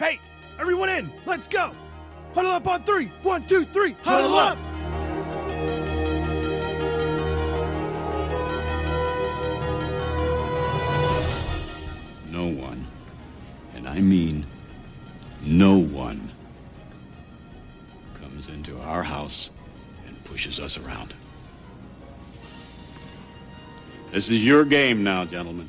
Hey, everyone in. Let's go. Huddle up on three. One, two, three. Huddle, up. No one, and I mean no one, comes into our house and pushes us around. This is your game now, gentlemen.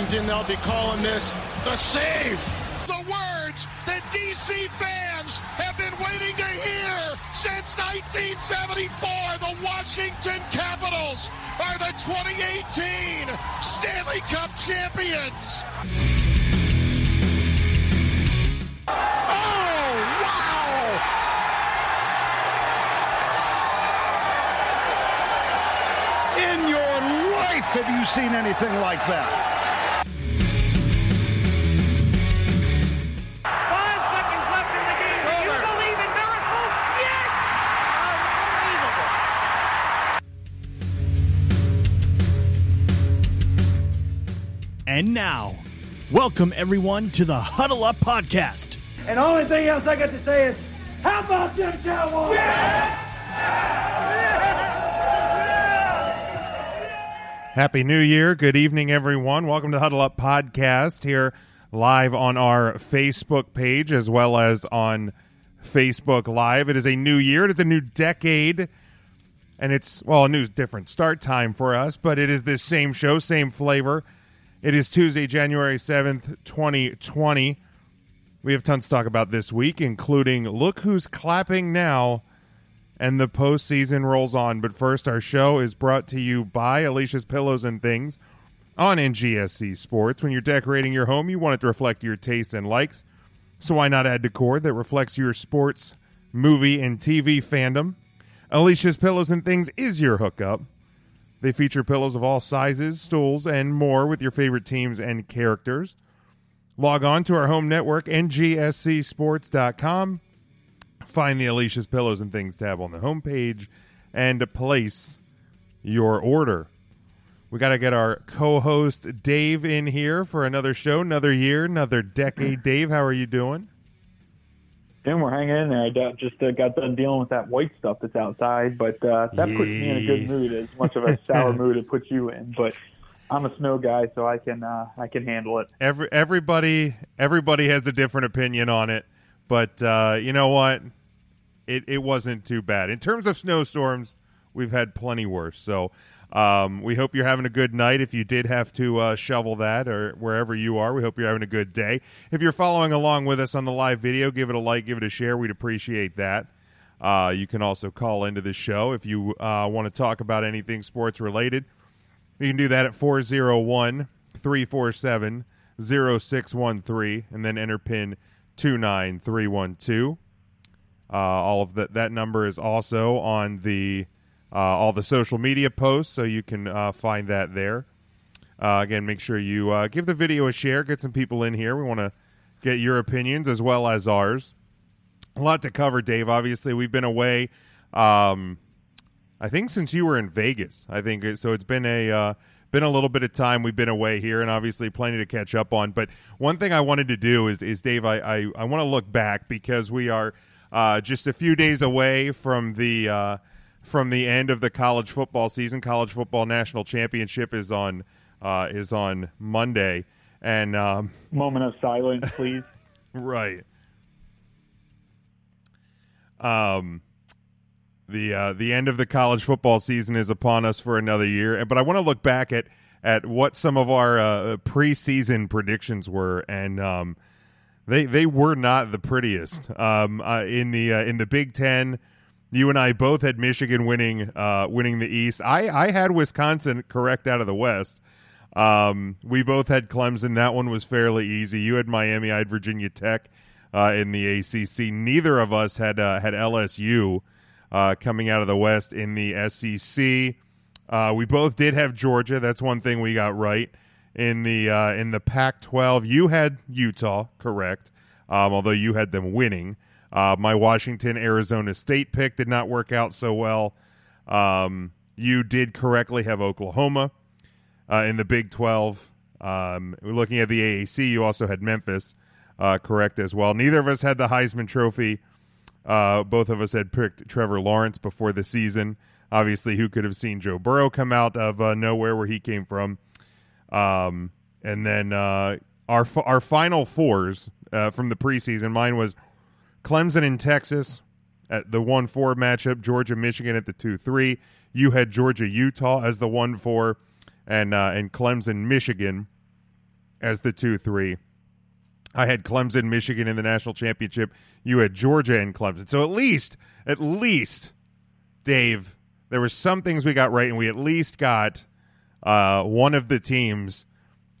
Washington, they'll be calling this the save. the words that DC fans have been waiting to hear since 1974. The Washington Capitals are the 2018 Stanley Cup champions. Oh, wow! In your life, have you seen anything like that? And now, welcome everyone to the Huddle Up Podcast. And the only thing else I got to say is, how about them Cowboys? Happy New Year. Good evening, everyone. Welcome to Huddle Up Podcast here live on our Facebook page as well as on Facebook Live. It is a new year, it is a new decade, and it's, well, a new different start time for us, but it is this same show, same flavor. It is Tuesday, January 7th, 2020. We have tons to talk about this week, including Look Who's Clapping Now and the postseason rolls on. But first, our show is brought to you by Alicia's Pillows and Things on NGSC Sports. When you're decorating your home, you want it to reflect your tastes and likes. So why not add decor that reflects your sports, movie, and TV fandom? Alicia's Pillows and Things is your hookup. They feature pillows of all sizes, stools, and more with your favorite teams and characters. Log on to our home network, ngscsports.com find the Alicia's Pillows and Things tab on the homepage and place your order. We got to get our co host Dave in here for another show, another year, another decade. Dave, how are you doing? And we're hanging in there. I got- just uh, got done dealing with that white stuff that's outside, but uh, that puts me in a good mood. As much of a sour mood it puts you in, but I'm a snow guy, so I can uh, I can handle it. Every, everybody, everybody has a different opinion on it, but uh, you know what? It, it wasn't too bad. In terms of snowstorms, we've had plenty worse. So um, we hope you're having a good night. If you did have to uh, shovel that or wherever you are, we hope you're having a good day. If you're following along with us on the live video, give it a like, give it a share. We'd appreciate that. Uh, you can also call into the show if you uh, want to talk about anything sports related. You can do that at 401 347 0613 and then enter pin 29312. Uh, all of that that number is also on the all the social media posts, so you can uh, find that there. Uh, again, make sure you uh, give the video a share, get some people in here. We want to get your opinions as well as ours. A lot to cover, Dave. Obviously, we've been away. Um, I think since you were in Vegas, I think so. It's been a uh, been a little bit of time we've been away here, and obviously plenty to catch up on. But one thing I wanted to do is, is Dave, I I, I want to look back because we are uh, just a few days away from the uh, from the end of the college football season. College football national championship is on uh, is on Monday, and um, Moment of silence, please. right. Um, the uh, the end of the college football season is upon us for another year, but I want to look back at at what some of our uh, preseason predictions were, and um, they they were not the prettiest. Um, uh, in the uh, in the Big Ten, you and I both had Michigan winning uh, winning the East. I I had Wisconsin correct out of the West. Um, we both had Clemson. That one was fairly easy. You had Miami. I had Virginia Tech uh, in the ACC. Neither of us had uh, had LSU uh, coming out of the West in the SEC. Uh, we both did have Georgia. That's one thing we got right in the uh, in the Pac-12. You had Utah, correct? Um, although you had them winning. Uh, my Washington Arizona State pick did not work out so well. Um, you did correctly have Oklahoma uh, in the Big 12. Um, looking at the AAC, you also had Memphis uh, correct as well. Neither of us had the Heisman Trophy. Uh, both of us had picked Trevor Lawrence before the season. Obviously, who could have seen Joe Burrow come out of uh, nowhere where he came from? Um, and then uh, our our final fours from the preseason. Mine was Clemson in Texas at the one four matchup. Georgia Michigan at the two three. You had Georgia Utah as the one four, and uh, and Clemson Michigan as the two three. I had Clemson Michigan in the national championship. You had Georgia and Clemson. So at least at least Dave there were some things we got right, and we at least got uh, one of the teams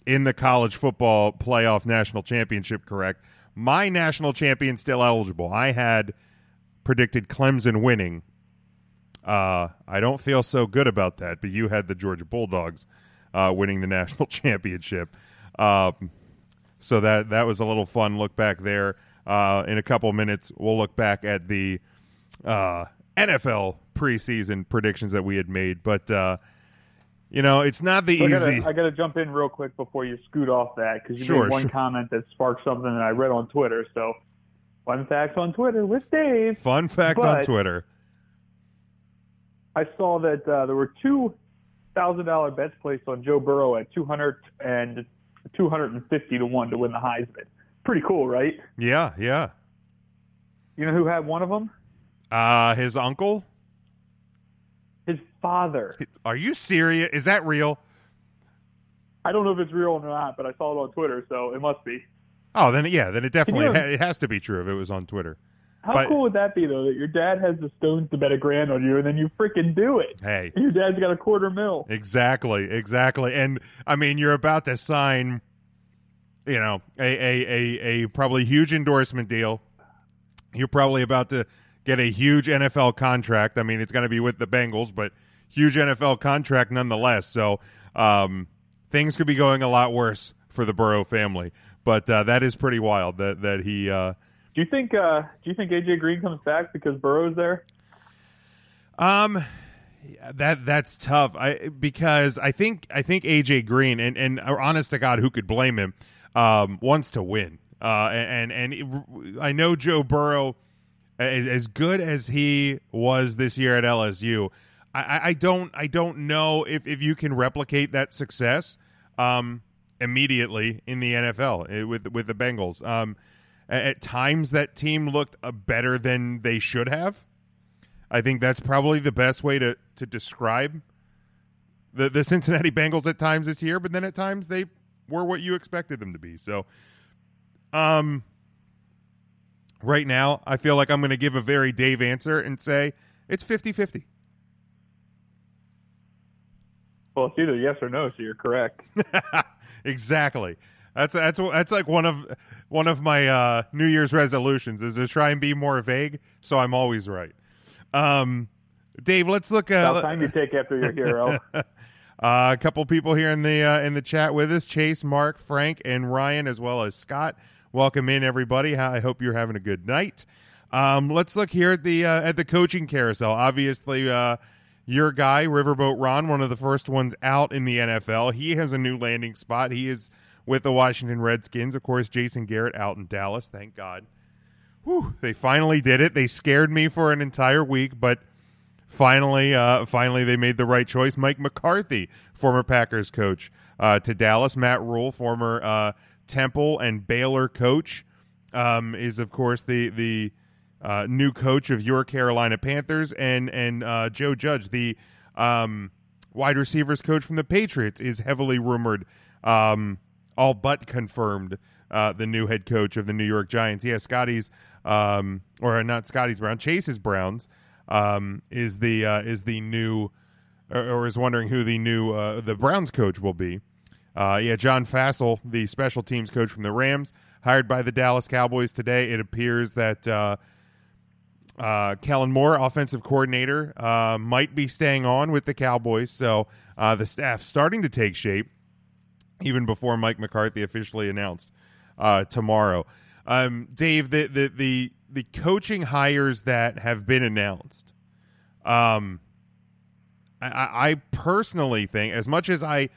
in the college football playoff national championship correct. My national champion still eligible. I had predicted Clemson winning. Uh, I don't feel so good about that, but you had the Georgia Bulldogs uh, winning the national championship. Um, so that that was a little fun look back there. Uh, in a couple minutes, we'll look back at the uh, NFL preseason predictions that we had made, but uh, you know, it's not the I easy. I gotta jump in real quick before you scoot off that because you Sure, made one sure. comment that sparked something that I read on Twitter. So, fun facts on Twitter with Dave. Fun fact on Twitter. I saw that uh, there were two thousand dollar bets placed on Joe Burrow at two hundred and two hundred and fifty to one to win the Heisman. Pretty cool, right? Yeah, yeah. You know who had one of them? Uh, his uncle. His father. Are you serious? Is that real? I don't know if it's real or not, but I saw it on Twitter, so it must be. Oh, then yeah, then it definitely you- it, it has to be true if it was on Twitter. How But- cool would that be, though, that your dad has the stones to bet a grand on you, and then you freaking do it? Hey, And your dad's got a quarter mil. exactly, exactly. And I mean, you're about to sign, you know, a a a, a probably huge endorsement deal. You're probably about to get a huge NFL contract. I mean, it's going to be with the Bengals, but huge NFL contract nonetheless. So um, things could be going a lot worse for the Burrow family. But uh, that is pretty wild that that he. Uh, Do you think? Uh, do you think AJ Green comes back because Burrow's there? Um, that that's tough. I because I think I think AJ Green and and uh, honest to God, who could blame him? Um, wants to win. Uh, and and it- I know Joe Burrow, as, good as he was this year at LSU. I, I- I don't I don't know if if you can replicate that success. Um, immediately in the NFL eh, with with the Bengals. Um, at times that team looked uh, better than they should have. I think that's probably the best way to to describe the the Cincinnati Bengals at times this year, but then at times they were what you expected them to be. So um right now, I feel like I'm going to give a very Dave answer and say it's 50-50. Well, it's either yes or no, so you're correct. exactly. That's that's that's like one of one of my uh, New Year's resolutions is to try and be more vague, so I'm always right. Um, Dave, let's look at About time you take after your hero. uh, a couple people here in the uh, in the chat with us: Chase, Mark, Frank, and Ryan, as well as Scott. Welcome in, everybody. I hope you're having a good night. Um, let's look here at the uh, at the coaching carousel. Obviously, uh, your guy, Riverboat Ron, one of the first ones out in the NFL. He has a new landing spot. He is with the Washington Redskins. Of course, Jason Garrett out in Dallas. Thank God. Whew, they finally did it. They scared me for an entire week, but finally, uh, finally, they made the right choice. Mike McCarthy, former Packers coach, uh, to Dallas. Matt Rhule, former uh, Temple and Baylor coach, um, is of course the the uh, new coach of your Carolina Panthers, and and uh, Joe Judge, the um, wide receivers coach from the Patriots, is heavily rumored, um, all but confirmed, uh, the new head coach of the New York Giants. Yeah, Scotty's, um, or not Scotty's Brown, Chase's Browns, um, is the uh, is the new, or, or is wondering who the new uh, the Browns coach will be. Uh, yeah, John Fassel, the special teams coach from the Rams, hired by the Dallas Cowboys today. It appears that uh, uh, Kellen Moore, offensive coordinator, uh, might be staying on with the Cowboys. So uh, the staff starting to take shape even before Mike McCarthy officially announced uh, tomorrow. Um, Dave, the, the the the coaching hires that have been announced, um, I, I personally think, as much as I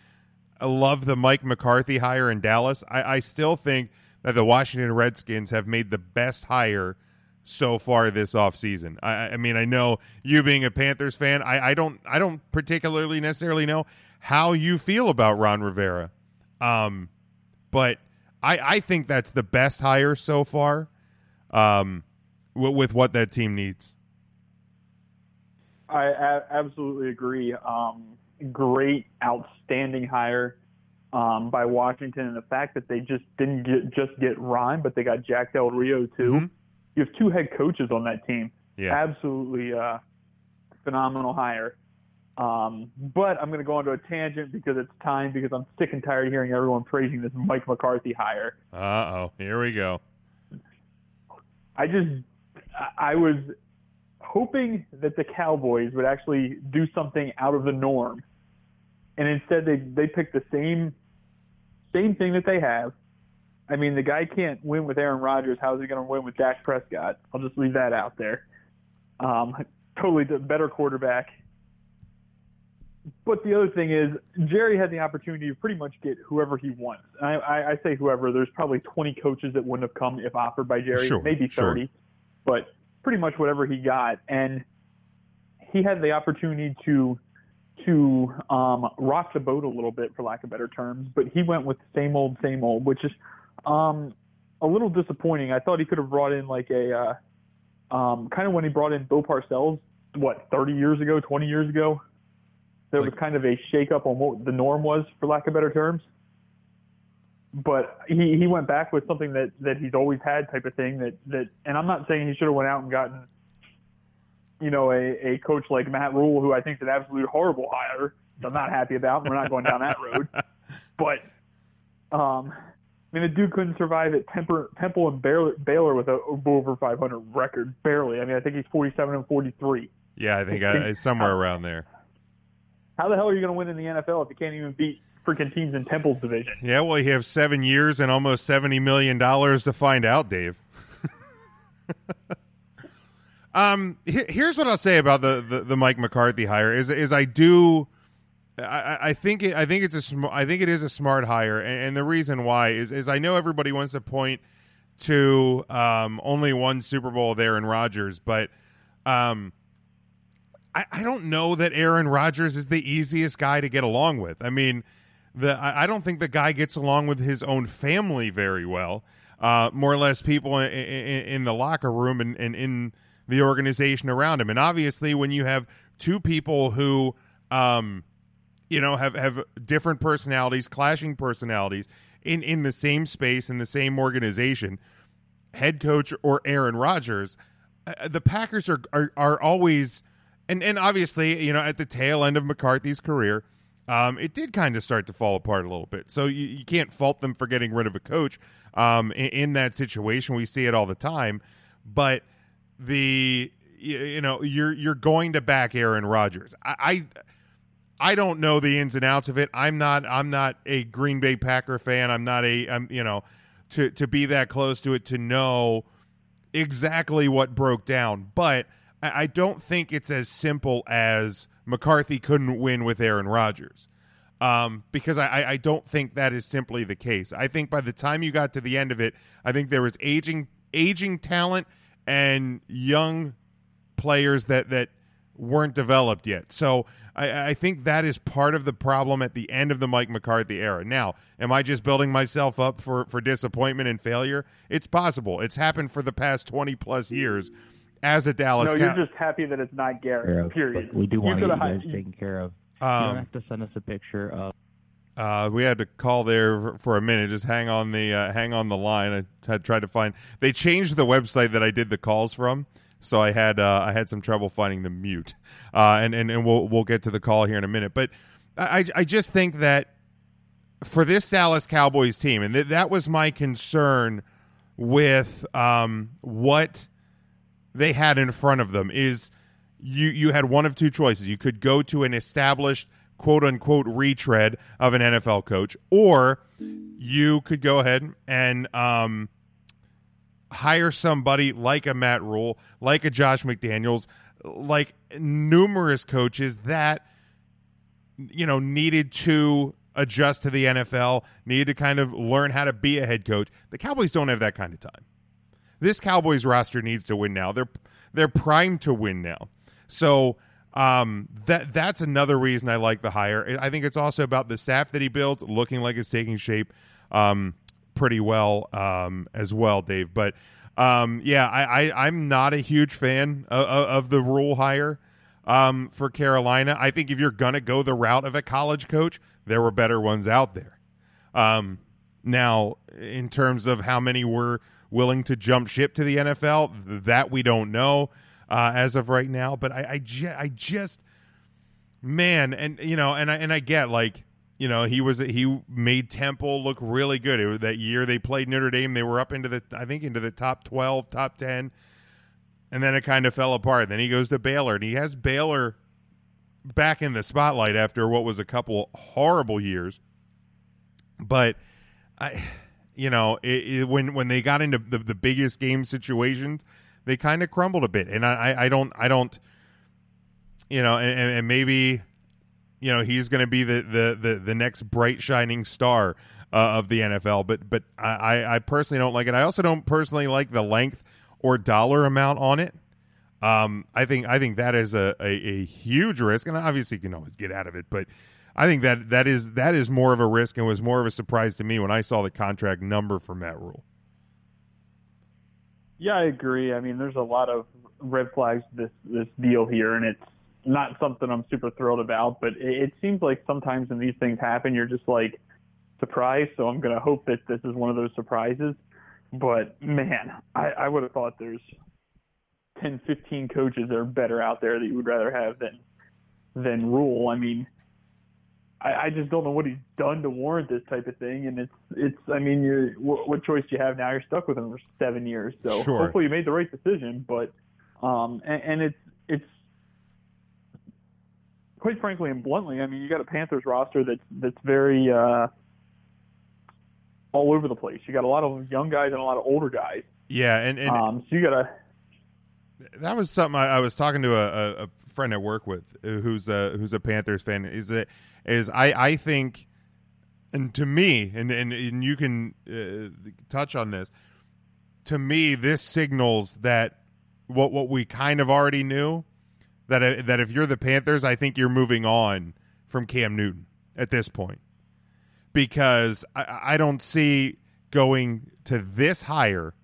love the Mike McCarthy hire in Dallas, I, I still think that the Washington Redskins have made the best hire so far this offseason. I, I mean, I know you being a Panthers fan, I, I don't I don't particularly necessarily know how you feel about Ron Rivera. Um, but I, I think that's the best hire so far um, w- with what that team needs. I absolutely agree. Um, great, outstanding hire um, by Washington, and the fact that they just didn't get just get Ron, but they got Jack Del Rio too. Mhm. You have two head coaches on that team. Yeah. Absolutely uh, phenomenal hire. Um, but I'm going to go into a tangent because it's time because I'm sick and tired of hearing everyone praising this Mike McCarthy hire. Uh oh, here we go. I just I was hoping that the Cowboys would actually do something out of the norm, and instead they they picked the same same thing that they have. I mean, the guy can't win with Aaron Rodgers. How's he going to win with Dak Prescott? I'll just leave that out there. Um, totally the better quarterback. But the other thing is, Jerry had the opportunity to pretty much get whoever he wants. I, I, I say whoever. There's probably 20 coaches that wouldn't have come if offered by Jerry, Sure, maybe sure. 30, but pretty much whatever he got. And he had the opportunity to to um, rock the boat a little bit, for lack of better terms. But he went with the same old, same old, which is um, a little disappointing. I thought he could have brought in like a uh, um, kind of when he brought in Bill Parcells, what 30 years ago, 20 years ago. There was kind of a shakeup on what the norm was, for lack of better terms. But he, he went back with something that, that he's always had type of thing that, that and I'm not saying he should have went out and gotten you know, a, a coach like Matt Rhule, who I think is an absolute horrible hire. that I'm not happy about. We're not going down that road. But, um, I mean, the dude couldn't survive at Temper, Temple and Baylor, Baylor with a over 500 record, barely. I mean, I think he's 47 and 43. Yeah, I think I, it's somewhere around there. How the hell are you going to win in the NFL if you can't even beat freaking teams in Temple's division? Yeah, well, you have seven years and almost seventy million dollars to find out, Dave. um, he- here's what I'll say about the, the, the Mike McCarthy hire is is I do, I- I, think it, I think it's a sm- I think it is a smart hire, and, and the reason why is is I know everybody wants to point to um, only one Super Bowl there in Rodgers, but um, I don't know that Aaron Rodgers is the easiest guy to get along with. I mean, the I, I don't think the guy gets along with his own family very well. Uh, more or less, people in, in, in the locker room and, and in the organization around him. And obviously, when you have two people who, um, you know, have have different personalities, clashing personalities in in the same space in the same organization, head coach or Aaron Rodgers, uh, the Packers are, are are always and and obviously you know at the tail end of McCarthy's career, um, it did kind of start to fall apart a little bit. So you, you can't fault them for getting rid of a coach um, in, in that situation. We see it all the time, but the you, you know you're you're going to back Aaron Rodgers. I. I I don't know the ins and outs of it. I'm not. I'm not a Green Bay Packer fan. I'm not a. I'm you know, to to be that close to it to know exactly what broke down. But I, I don't think it's as simple as McCarthy couldn't win with Aaron Rodgers. Um, because I, I- don't think that is simply the case. I think by the time you got to the end of it, I think there was aging aging talent and young players that that weren't developed yet. So I, I think that is part of the problem at the end of the Mike McCarthy era. Now, am I just building myself up for for disappointment and failure? It's possible. It's happened for the past twenty plus years as a Dallas. No, Cow- you're just happy that it's not care Garrett. of, Period. we do want to could've you guys hi- taken care of. you Um, don't have to send us a picture of. Uh, we had to call there for a minute. Just hang on the uh, hang on the line. I had tried to find. They changed the website that I did the calls from, so I had uh, I had some trouble finding the mute. Uh, and, and and we'll we'll get to the call here in a minute. But I I just think that for this Dallas Cowboys team, and th- that was my concern with um, what they had in front of them is you you had one of two choices. You could go to an established quote unquote retread of an NFL coach, or you could go ahead and um, hire somebody like a Matt Rhule, like a Josh McDaniels, like numerous coaches that you know needed to adjust to the NFL, needed to kind of learn how to be a head coach. The Cowboys don't have that kind of time. This Cowboys roster needs to win now. They're they're primed to win now. So um, that that's another reason I like the hire. I think it's also about the staff that he built, looking like it's taking shape um, pretty well um, as well, Dave. But um, yeah, I, I am not a huge fan of, of the Rhule hire um, for Carolina. I think if you're gonna go the route of a college coach, there were better ones out there. Um, now, in terms of how many were willing to jump ship to the NFL, that we don't know uh, as of right now. But I, I, I just, man, and you know, and I and I get like, you know, he was he made Temple look really good. It that year they played Notre Dame. They were up into the I think into the top twelve, top ten, and then it kind of fell apart. Then he goes to Baylor, and he has Baylor back in the spotlight after what was a couple horrible years. But I, you know, it, it, when when they got into the, the biggest game situations, they kind of crumbled a bit. And I, I don't, I don't, you know, and, and maybe, you know, he's going to be the, the, the, the next bright shining star uh, of the NFL. But, but I, I personally don't like it. I also don't personally like the length or dollar amount on it. Um, I think I think that is a, a, a, huge risk, and obviously you can always get out of it. But I think that that is that is more of a risk, and was more of a surprise to me when I saw the contract number for Matt Rhule. Yeah, I agree. I mean, there's a lot of red flags this this deal here, and it's not something I'm super thrilled about. But it, it seems like sometimes when these things happen, you're just like surprised. So I'm gonna hope that this is one of those surprises. But man, I, I would have thought there's 10, 15 coaches that are better out there that you would rather have than than Rule. I mean, I, I just don't know what he's done to warrant this type of thing. And it's it's I mean, you what, what choice do you have now? You're stuck with him for seven years, so Sure. hopefully you made the right decision. But um, and, and it's it's quite frankly and bluntly, I mean, you got a Panthers roster that's that's very uh, all over the place. You got a lot of young guys and a lot of older guys. Yeah, and, and Um, so you got to that was something I, I was talking to a, a, friend I work with uh, who's a who's a Panthers fan. Is it is I I think, and to me, and and, and you can uh, touch on this. To me, this signals that what what we kind of already knew that uh, that if you're the Panthers, I think you're moving on from Cam Newton at this point because I, I don't see going to this higher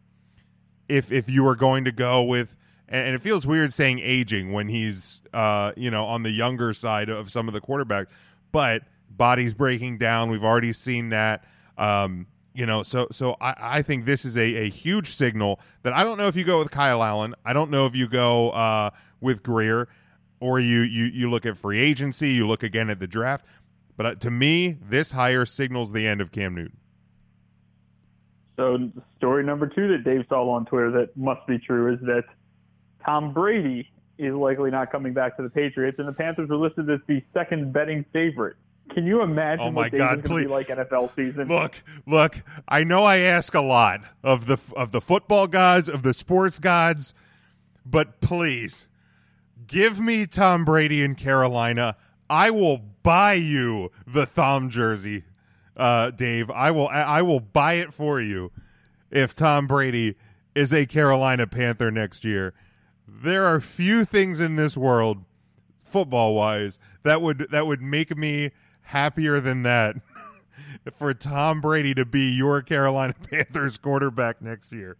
if if you were going to go with and, and it feels weird saying aging when he's uh you know on the younger side of some of the quarterbacks but bodies breaking down. We've already seen that. Um you know so so i i think this is a, a huge signal that i don't know if you go with kyle allen. I don't know if you go uh with grier or you you you look at free agency you look again at the draft. But uh, to me this hire signals the end of cam newton. So story number two that Dave saw on Twitter that must be true is that Tom Brady is likely not coming back to the Patriots, and the Panthers are listed as the second betting favorite. Can you imagine Oh my what God, is going to be please. like NFL season? Look, look. I know I ask a lot of the of the football gods, of the sports gods, but please give me Tom Brady in Carolina. I will buy you the thumb jersey, uh, Dave. I will. I will buy it for you if Tom Brady is a Carolina Panther next year. There are few things in this world, football wise, that would that would make me happier than that. for Tom Brady to be your Carolina Panthers quarterback next year.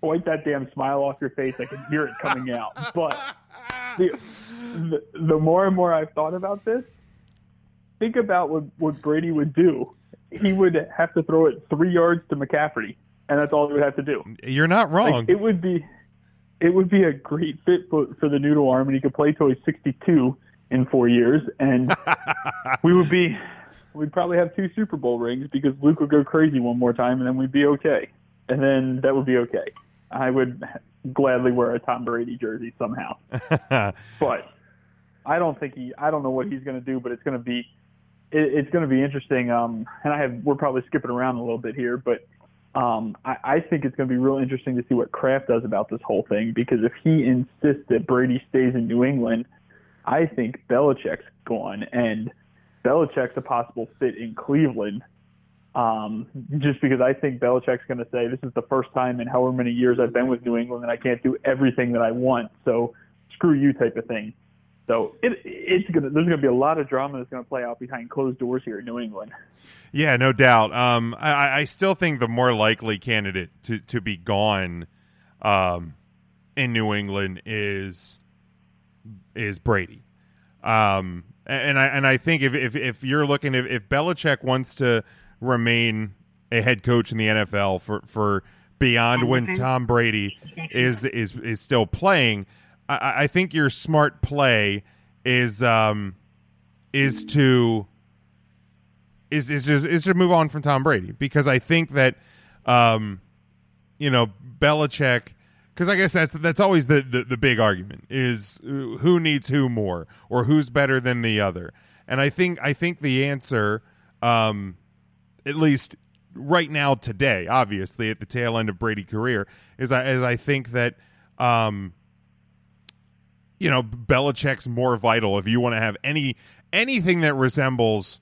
Wipe that damn smile off your face. I can hear it coming out. But the, the, the more and more I've thought about this, think about what, what Brady would do. He would have to throw it three yards to McCaffrey, and that's all he would have to do. You're not wrong. Like, it would be it would be a great fit for, for the noodle arm, and he could play till he's 62 in four years, and we would be we'd probably have two Super Bowl rings because Luke would go crazy one more time, and then we'd be okay, and then that would be okay. I would gladly wear a Tom Brady jersey somehow. but I don't think he. I don't know what he's going to do, but it's going to be. It, it's going to be interesting. Um, and I have. We're probably skipping around a little bit here, but um, I, I think it's going to be real interesting to see what Kraft does about this whole thing because if he insists that Brady stays in New England, I think Belichick's gone, and Belichick's a possible fit in Cleveland. Um, just because I think Belichick's going to say this is the first time in however many years I've been with New England and I can't do everything that I want, so screw you type of thing. So it, it's gonna there's gonna be a lot of drama that's gonna play out behind closed doors here in New England. Yeah, no doubt. Um, I, I still think the more likely candidate to to be gone, um, in New England is is Brady. Um, and I and I think if if, if you're looking if, if Belichick wants to remain a head coach in the NFL for for beyond when Tom Brady is is is still playing, I, I think your smart play is um is to is is just is to move on from Tom Brady. Because I think that um you know Belichick because I guess that's that's always the, the the big argument is who needs who more or who's better than the other. And I think I think the answer um at least right now today obviously at the tail end of Brady career is I as I think that um you know Belichick's more vital if you want to have any anything that resembles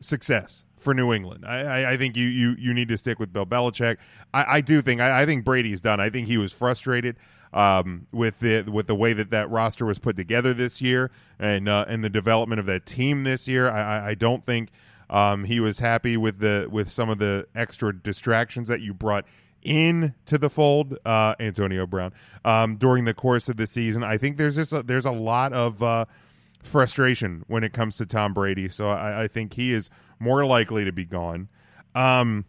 success for New England. I, I, I, think you, you you need to stick with Bill Belichick. I, I do think I, I, think Brady's done. I think he was frustrated um, with the with the way that that roster was put together this year and uh, and the development of that team this year. I, I don't think um, he was happy with the with some of the extra distractions that you brought into the fold, uh, Antonio Brown, um, during the course of the season. I think there's just a, there's a lot of uh, frustration when it comes to Tom Brady. So I, I think he is more likely to be gone. Um,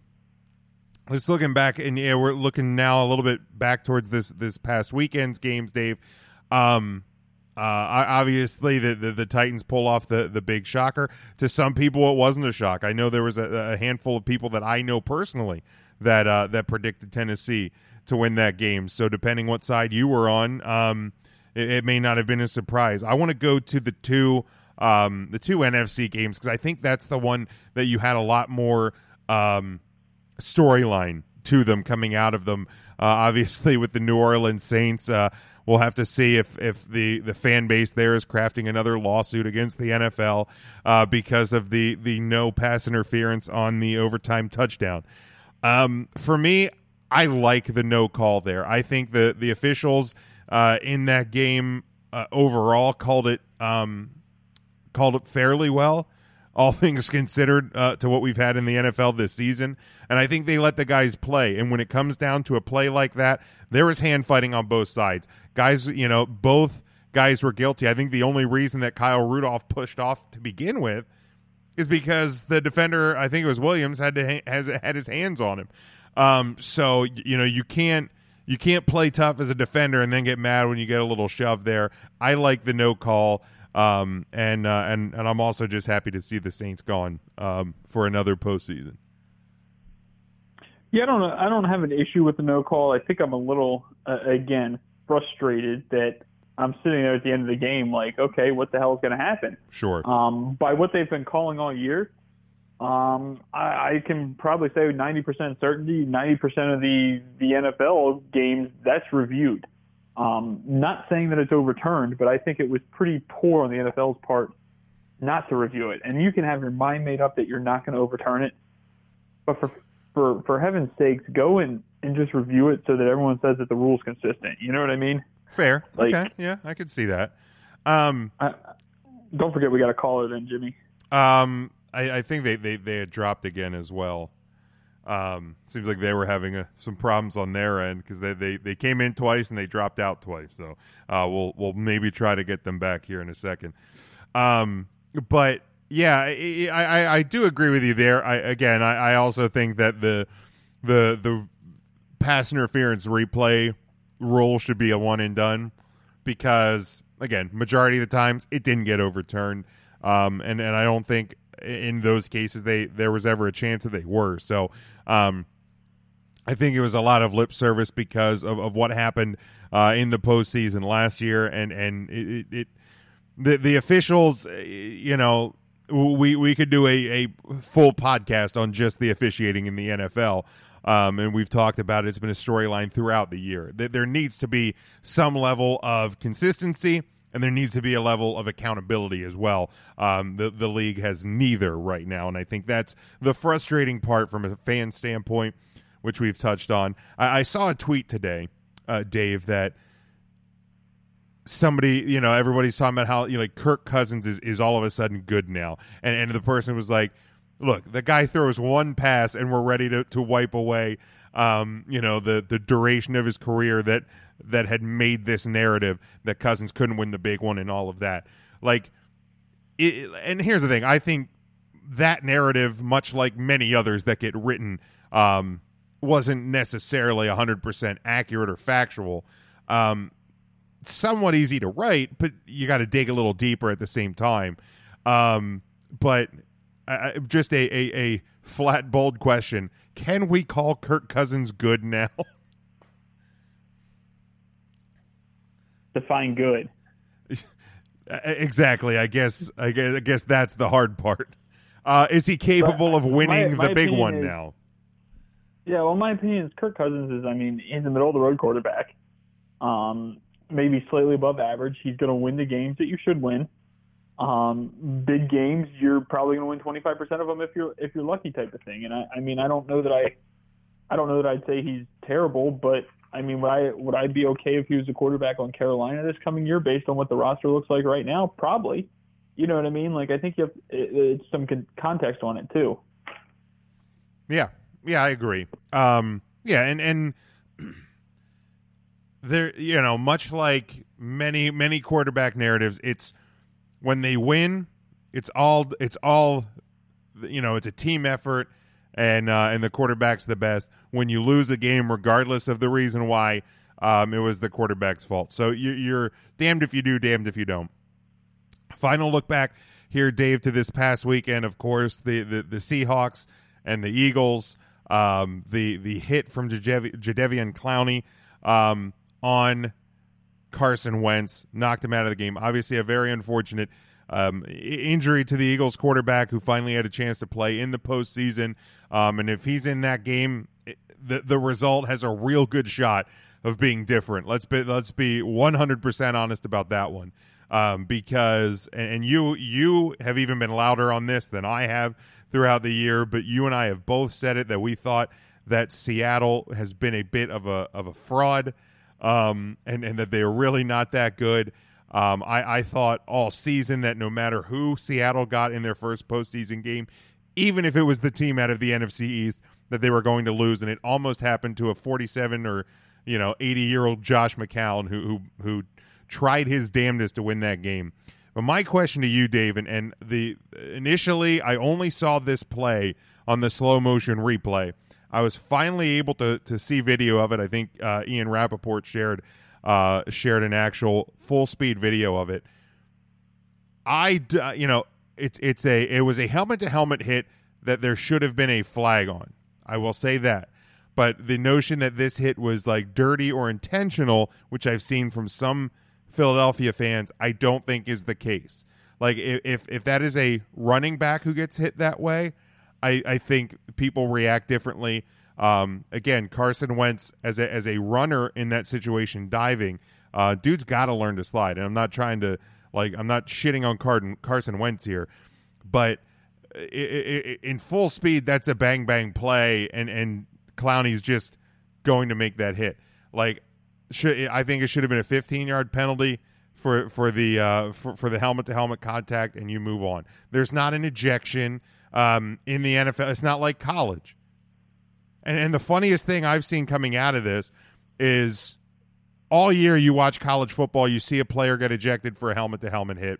just looking back, and yeah, we're looking now a little bit back towards this this past weekend's games, Dave. Um, uh, obviously, the, the, the Titans pull off the the big shocker. To some people, it wasn't a shock. I know there was a, a handful of people that I know personally that uh, that predicted Tennessee to win that game. So, depending what side you were on, um, it, it may not have been a surprise. I want to go to the two um, the two NFC games because I think that's the one that you had a lot more um, storyline to them coming out of them. Uh, obviously, with the New Orleans Saints, uh, we'll have to see if if the the fan base there is crafting another lawsuit against the NFL uh, because of the the no pass interference on the overtime touchdown. Um, for me, I like the no call there. I think the the officials uh, in that game uh, overall called it um, called it fairly well, all things considered, uh, to what we've had in the NFL this season. And I think they let the guys play. And when it comes down to a play like that, there was hand fighting on both sides. Guys, you know, both guys were guilty. I think the only reason that Kyle Rudolph pushed off to begin with is because the defender, I think it was Williams, had to ha- has had his hands on him. Um, so you know you can't you can't play tough as a defender and then get mad when you get a little shove there. I like the no call. Um, and uh, and and I'm also just happy to see the Saints gone um, for another postseason. Yeah, I don't I don't have an issue with the no call. I think I'm a little uh, again frustrated that I'm sitting there at the end of the game like, okay, what the hell is going to happen? Sure. Um, by what they've been calling all year, um, I, I can probably say 90% certainty, 90% of the the NFL games that's reviewed. Um, not saying that it's overturned, but I think it was pretty poor on the NFL's part not to review it. And you can have your mind made up that you're not going to overturn it, but for for for heaven's sakes, go and and just review it so that everyone says that the rule's consistent. You know what I mean? Fair. Like, okay. Yeah, I could see that. Um, I, don't forget we got to call it in, Jimmy. Um, I, I think they, they they had dropped again as well. Um, seems like they were having a, some problems on their end because they, they, they came in twice and they dropped out twice. So uh, we'll we'll maybe try to get them back here in a second. Um, but yeah, I, I, I do agree with you there. I again, I, I also think that the the the pass interference replay rule should be a one and done because again, majority of the times it didn't get overturned. Um, and and I don't think in those cases they there was ever a chance that they were. So um, I think it was a lot of lip service because of, of what happened uh, in the postseason last year, and and it, it, it the the officials, uh, you know, we we could do a, a full podcast on just the officiating in the NFL. Um, and we've talked about it. It's been a storyline throughout the year. There needs to be some level of consistency, and there needs to be a level of accountability as well. Um, the the league has neither right now, and I think that's the frustrating part from a fan standpoint, which we've touched on. I, I saw a tweet today, uh, Dave, that somebody, you know, everybody's talking about how you know, like Kirk Cousins is, is all of a sudden good now, and and the person was like, "Look, the guy throws one pass, and we're ready to to wipe away, um, you know, the the duration of his career that that had made this narrative that Cousins couldn't win the big one and all of that." Like, it, and here's the thing: I think that narrative, much like many others that get written, um, wasn't necessarily 100% accurate or factual. Um, somewhat easy to write, but you got to dig a little deeper at the same time. Um, but uh, just a, a, a flat, bold question: Can we call Kirk Cousins good now? Define good. exactly. I guess. I guess. I guess that's the hard part. Uh, is he capable But of winning my- my the big one is- now? Yeah, well, my opinion is Kirk Cousins is, I mean, he's a middle of the road quarterback. Um, maybe slightly above average. He's going to win the games that you should win. Um, big games, you're probably going to win 25% of them if you're if you're lucky, type of thing. And I, I mean, I don't know that I, I don't know that I'd say he's terrible, but I mean, would I would I be okay if he was a quarterback on Carolina this coming year based on what the roster looks like right now? Probably. You know what I mean? Like I think you have it, it's some con- context on it too. Yeah, yeah, I agree. Um, yeah, and and there, you know, much like many many quarterback narratives, it's when they win, it's all it's all, you know, it's a team effort, and uh, and the quarterback's the best. When you lose a game, regardless of the reason why, um, it was the quarterback's fault. So you, you're damned if you do, damned if you don't. Final look back here, Dave, to this past weekend. Of course, the the, the Seahawks and the Eagles. Um, the the hit from Jadev- Jadeveon Clowney um, on Carson Wentz knocked him out of the game. Obviously, a very unfortunate um, injury to the Eagles quarterback who finally had a chance to play in the postseason. Um, and if he's in that game, it, the the result has a real good shot of being different. Let's be let's be one hundred percent honest about that one. Um, because and, and you you have even been louder on this than I have throughout the year, but you and I have both said it that we thought that Seattle has been a bit of a of a fraud, um, and and that they're really not that good. Um, I, I thought all season that no matter who Seattle got in their first postseason game, even if it was the team out of the NFC East, that they were going to lose, and it almost happened to a 47 or you know 80 year old Josh McCown who who who tried his damnedest to win that game. But my question to you, Dave, and, and the initially I only saw this play on the slow motion replay. I was finally able to to see video of it. I think uh, Ian Rapoport shared uh, shared an actual full speed video of it. I uh, you know it's it's a it was a helmet to helmet hit that there should have been a flag on. I will say that. But the notion that this hit was like dirty or intentional, which I've seen from some Philadelphia fans, I don't think is the case. Like if, if that is a running back who gets hit that way, I, I think people react differently. Um, again, Carson Wentz as a as a runner in that situation, diving, uh, dude's got to learn to slide. And I'm not trying to like I'm not shitting on Carson Carson Wentz here, but i- i- i- in full speed, that's a bang bang play, and and Clowney's just going to make that hit. Like, should I think it should have been a 15 yard penalty for for the uh, for for the helmet to helmet contact, and you move on. There's not an ejection um, in the NFL. It's not like college. And and the funniest thing I've seen coming out of this is all year you watch college football, you see a player get ejected for a helmet to helmet hit,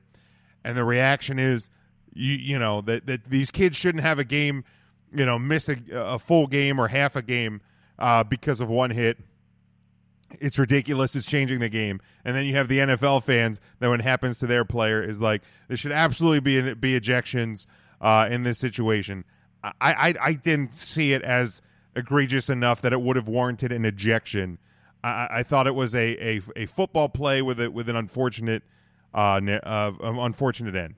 and the reaction is you you know that that these kids shouldn't have a game, you know, miss a, a full game or half a game uh, because of one hit. It's ridiculous. It's changing the game. And then you have the NFL fans that when it happens to their player is like there should absolutely be be ejections uh, in this situation. I, I I didn't see it as egregious enough that it would have warranted an ejection. I, I thought it was a, a, a football play with a, with an unfortunate uh, uh, um, unfortunate end.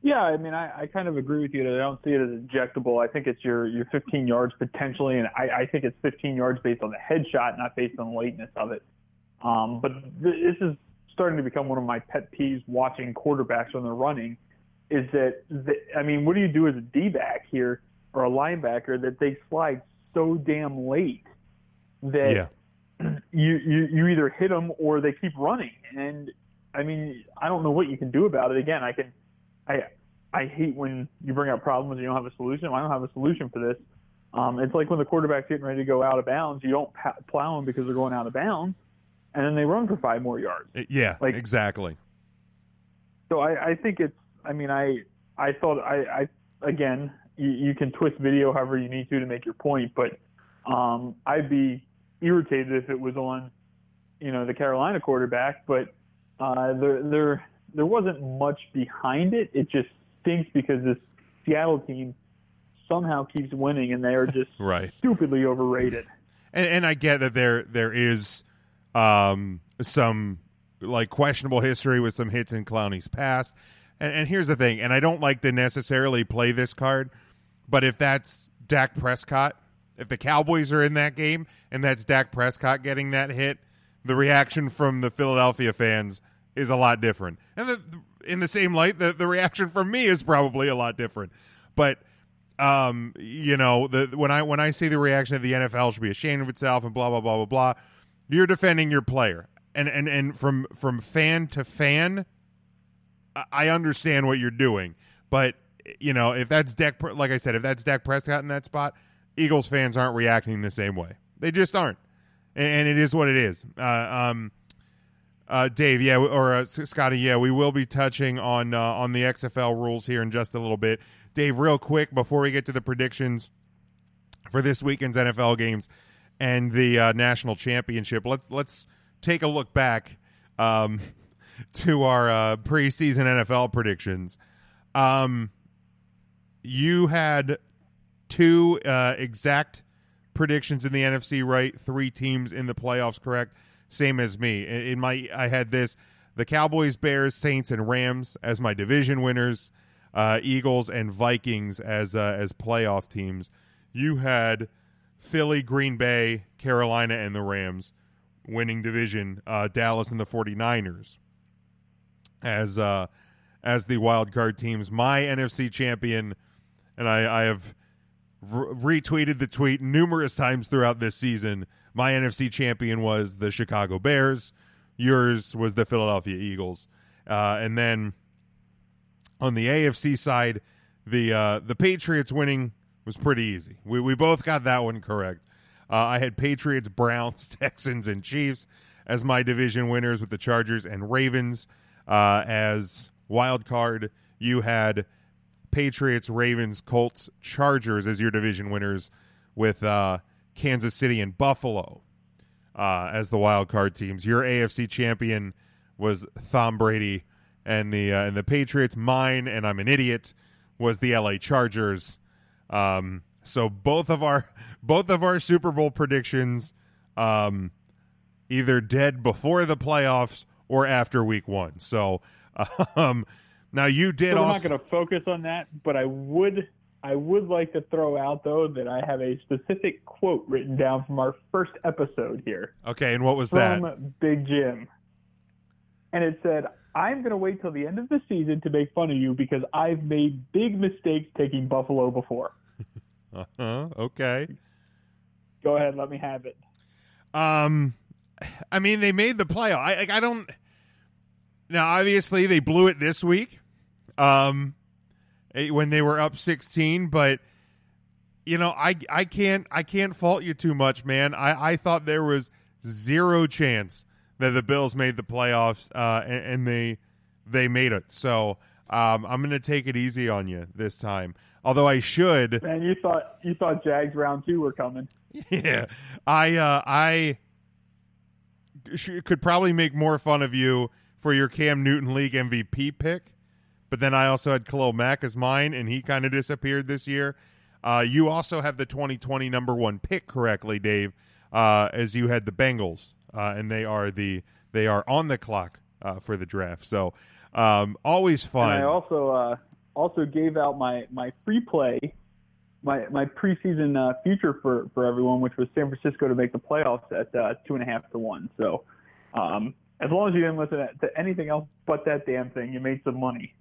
Yeah, I mean, I, I kind of agree with you that I don't see it as ejectable. I think it's your your 15 yards potentially, and I, I think it's 15 yards based on the headshot, not based on the lateness of it. Um, but th- this is starting to become one of my pet peeves watching quarterbacks when they're running. Is that the, I mean, what do you do as a D back here or a linebacker that they slide so damn late that Yeah. you, you you either hit them or they keep running. And I mean, I don't know what you can do about it. Again, I can, I I hate when you bring up problems and you don't have a solution. I don't have a solution for this. Um, it's like when the quarterback's getting ready to go out of bounds, you don't pa- plow them because they're going out of bounds, and then they run for five more yards. Uh, Yeah, Like- exactly. So I, I think it's. I mean, I I thought I, I again, you, you can twist video however you need to to make your point, but um, I'd be irritated if it was on, you know, the Carolina quarterback. But uh, there there there wasn't much behind it. It just stinks because this Seattle team somehow keeps winning, and they are just Right. stupidly overrated. and and I get that there there is um some like questionable history with some hits in Clowney's past. And, and here's the thing, and I don't like to necessarily play this card, but if that's Dak Prescott, if the Cowboys are in that game and that's Dak Prescott getting that hit, the reaction from the Philadelphia fans is a lot different. And the, in the same light, the, the reaction from me is probably a lot different. But um, you know, the when I when I see the reaction of the NFL should be ashamed of itself and blah blah blah blah blah, you're defending your player, and and and from from fan to fan, I- understand what you're doing, but you know, if that's Dak, like I said, if that's Dak Prescott in that spot, Eagles fans aren't reacting the same way. They just aren't, and, and it is what it is. Uh, um, uh, Dave, yeah, or uh, Scotty, yeah, we will be touching on uh, on the XFL rules here in just a little bit. Dave, real quick before we get to the predictions for this weekend's NFL games and the uh, national championship, let's let's take a look back um, to our uh, preseason NFL predictions. Um, you had two uh, exact predictions in the NFC, right? Three teams in the playoffs, correct? Same as me. In my, I had this: the Cowboys, Bears, Saints, and Rams as my division winners. Uh, Eagles and Vikings as uh, as playoff teams. You had Philly, Green Bay, Carolina, and the Rams winning division. Uh, Dallas and the 49ers as uh, as the wild card teams. My NFC champion, and I, I have re- retweeted the tweet numerous times throughout this season. My NFC champion was the Chicago Bears. Yours was the Philadelphia Eagles. Uh, and then on the AFC side, the uh, the Patriots winning was pretty easy. We we both got that one correct. Uh, I had Patriots, Browns, Texans, and Chiefs as my division winners, with the Chargers and Ravens uh, as wild card. You had Patriots, Ravens, Colts, Chargers as your division winners, with uh, Kansas City and Buffalo uh, as the wild card teams. Your AFC champion was Tom Brady and the uh, and the Patriots. Mine, and I'm an idiot, was the LA Chargers. Um, so both of our both of our Super Bowl predictions, um, either dead before the playoffs or after Week One. So um, now you did So we're also. not going to focus on that, but I would I would like to throw out though that I have a specific quote written down from our first episode here okay, and what was from that? Big Jim, and it said, "I'm going to wait till the end of the season to make fun of you because I've made big mistakes taking Buffalo before." Uh-huh, okay. Go ahead, let me have it. Um, I mean, they made the playoff. I like, I don't. Now, obviously, they blew it this week, um, when they were up sixteen. But you know, I I can't I can't fault you too much, man. I I thought there was zero chance that the Bills made the playoffs, uh, and, and they they made it. So um, I'm going to take it easy on you this time. Although I should. Man, you thought you thought Jags round two were coming. Yeah, I uh, I sh- could probably make more fun of you for your Cam Newton League MVP pick, but then I also had Khalil Mack as mine, and he kind of disappeared this year. Uh, you also have the 2020 number one pick correctly, Dave, uh, as you had the Bengals, uh, and they are the they are on the clock uh, for the draft. So um, always fun. And I also uh, also gave out my my free play, my my preseason uh, future for for everyone, which was San Francisco to make the playoffs at uh, two and a half to one. So um, as long as you didn't listen to anything else but that damn thing, you made some money.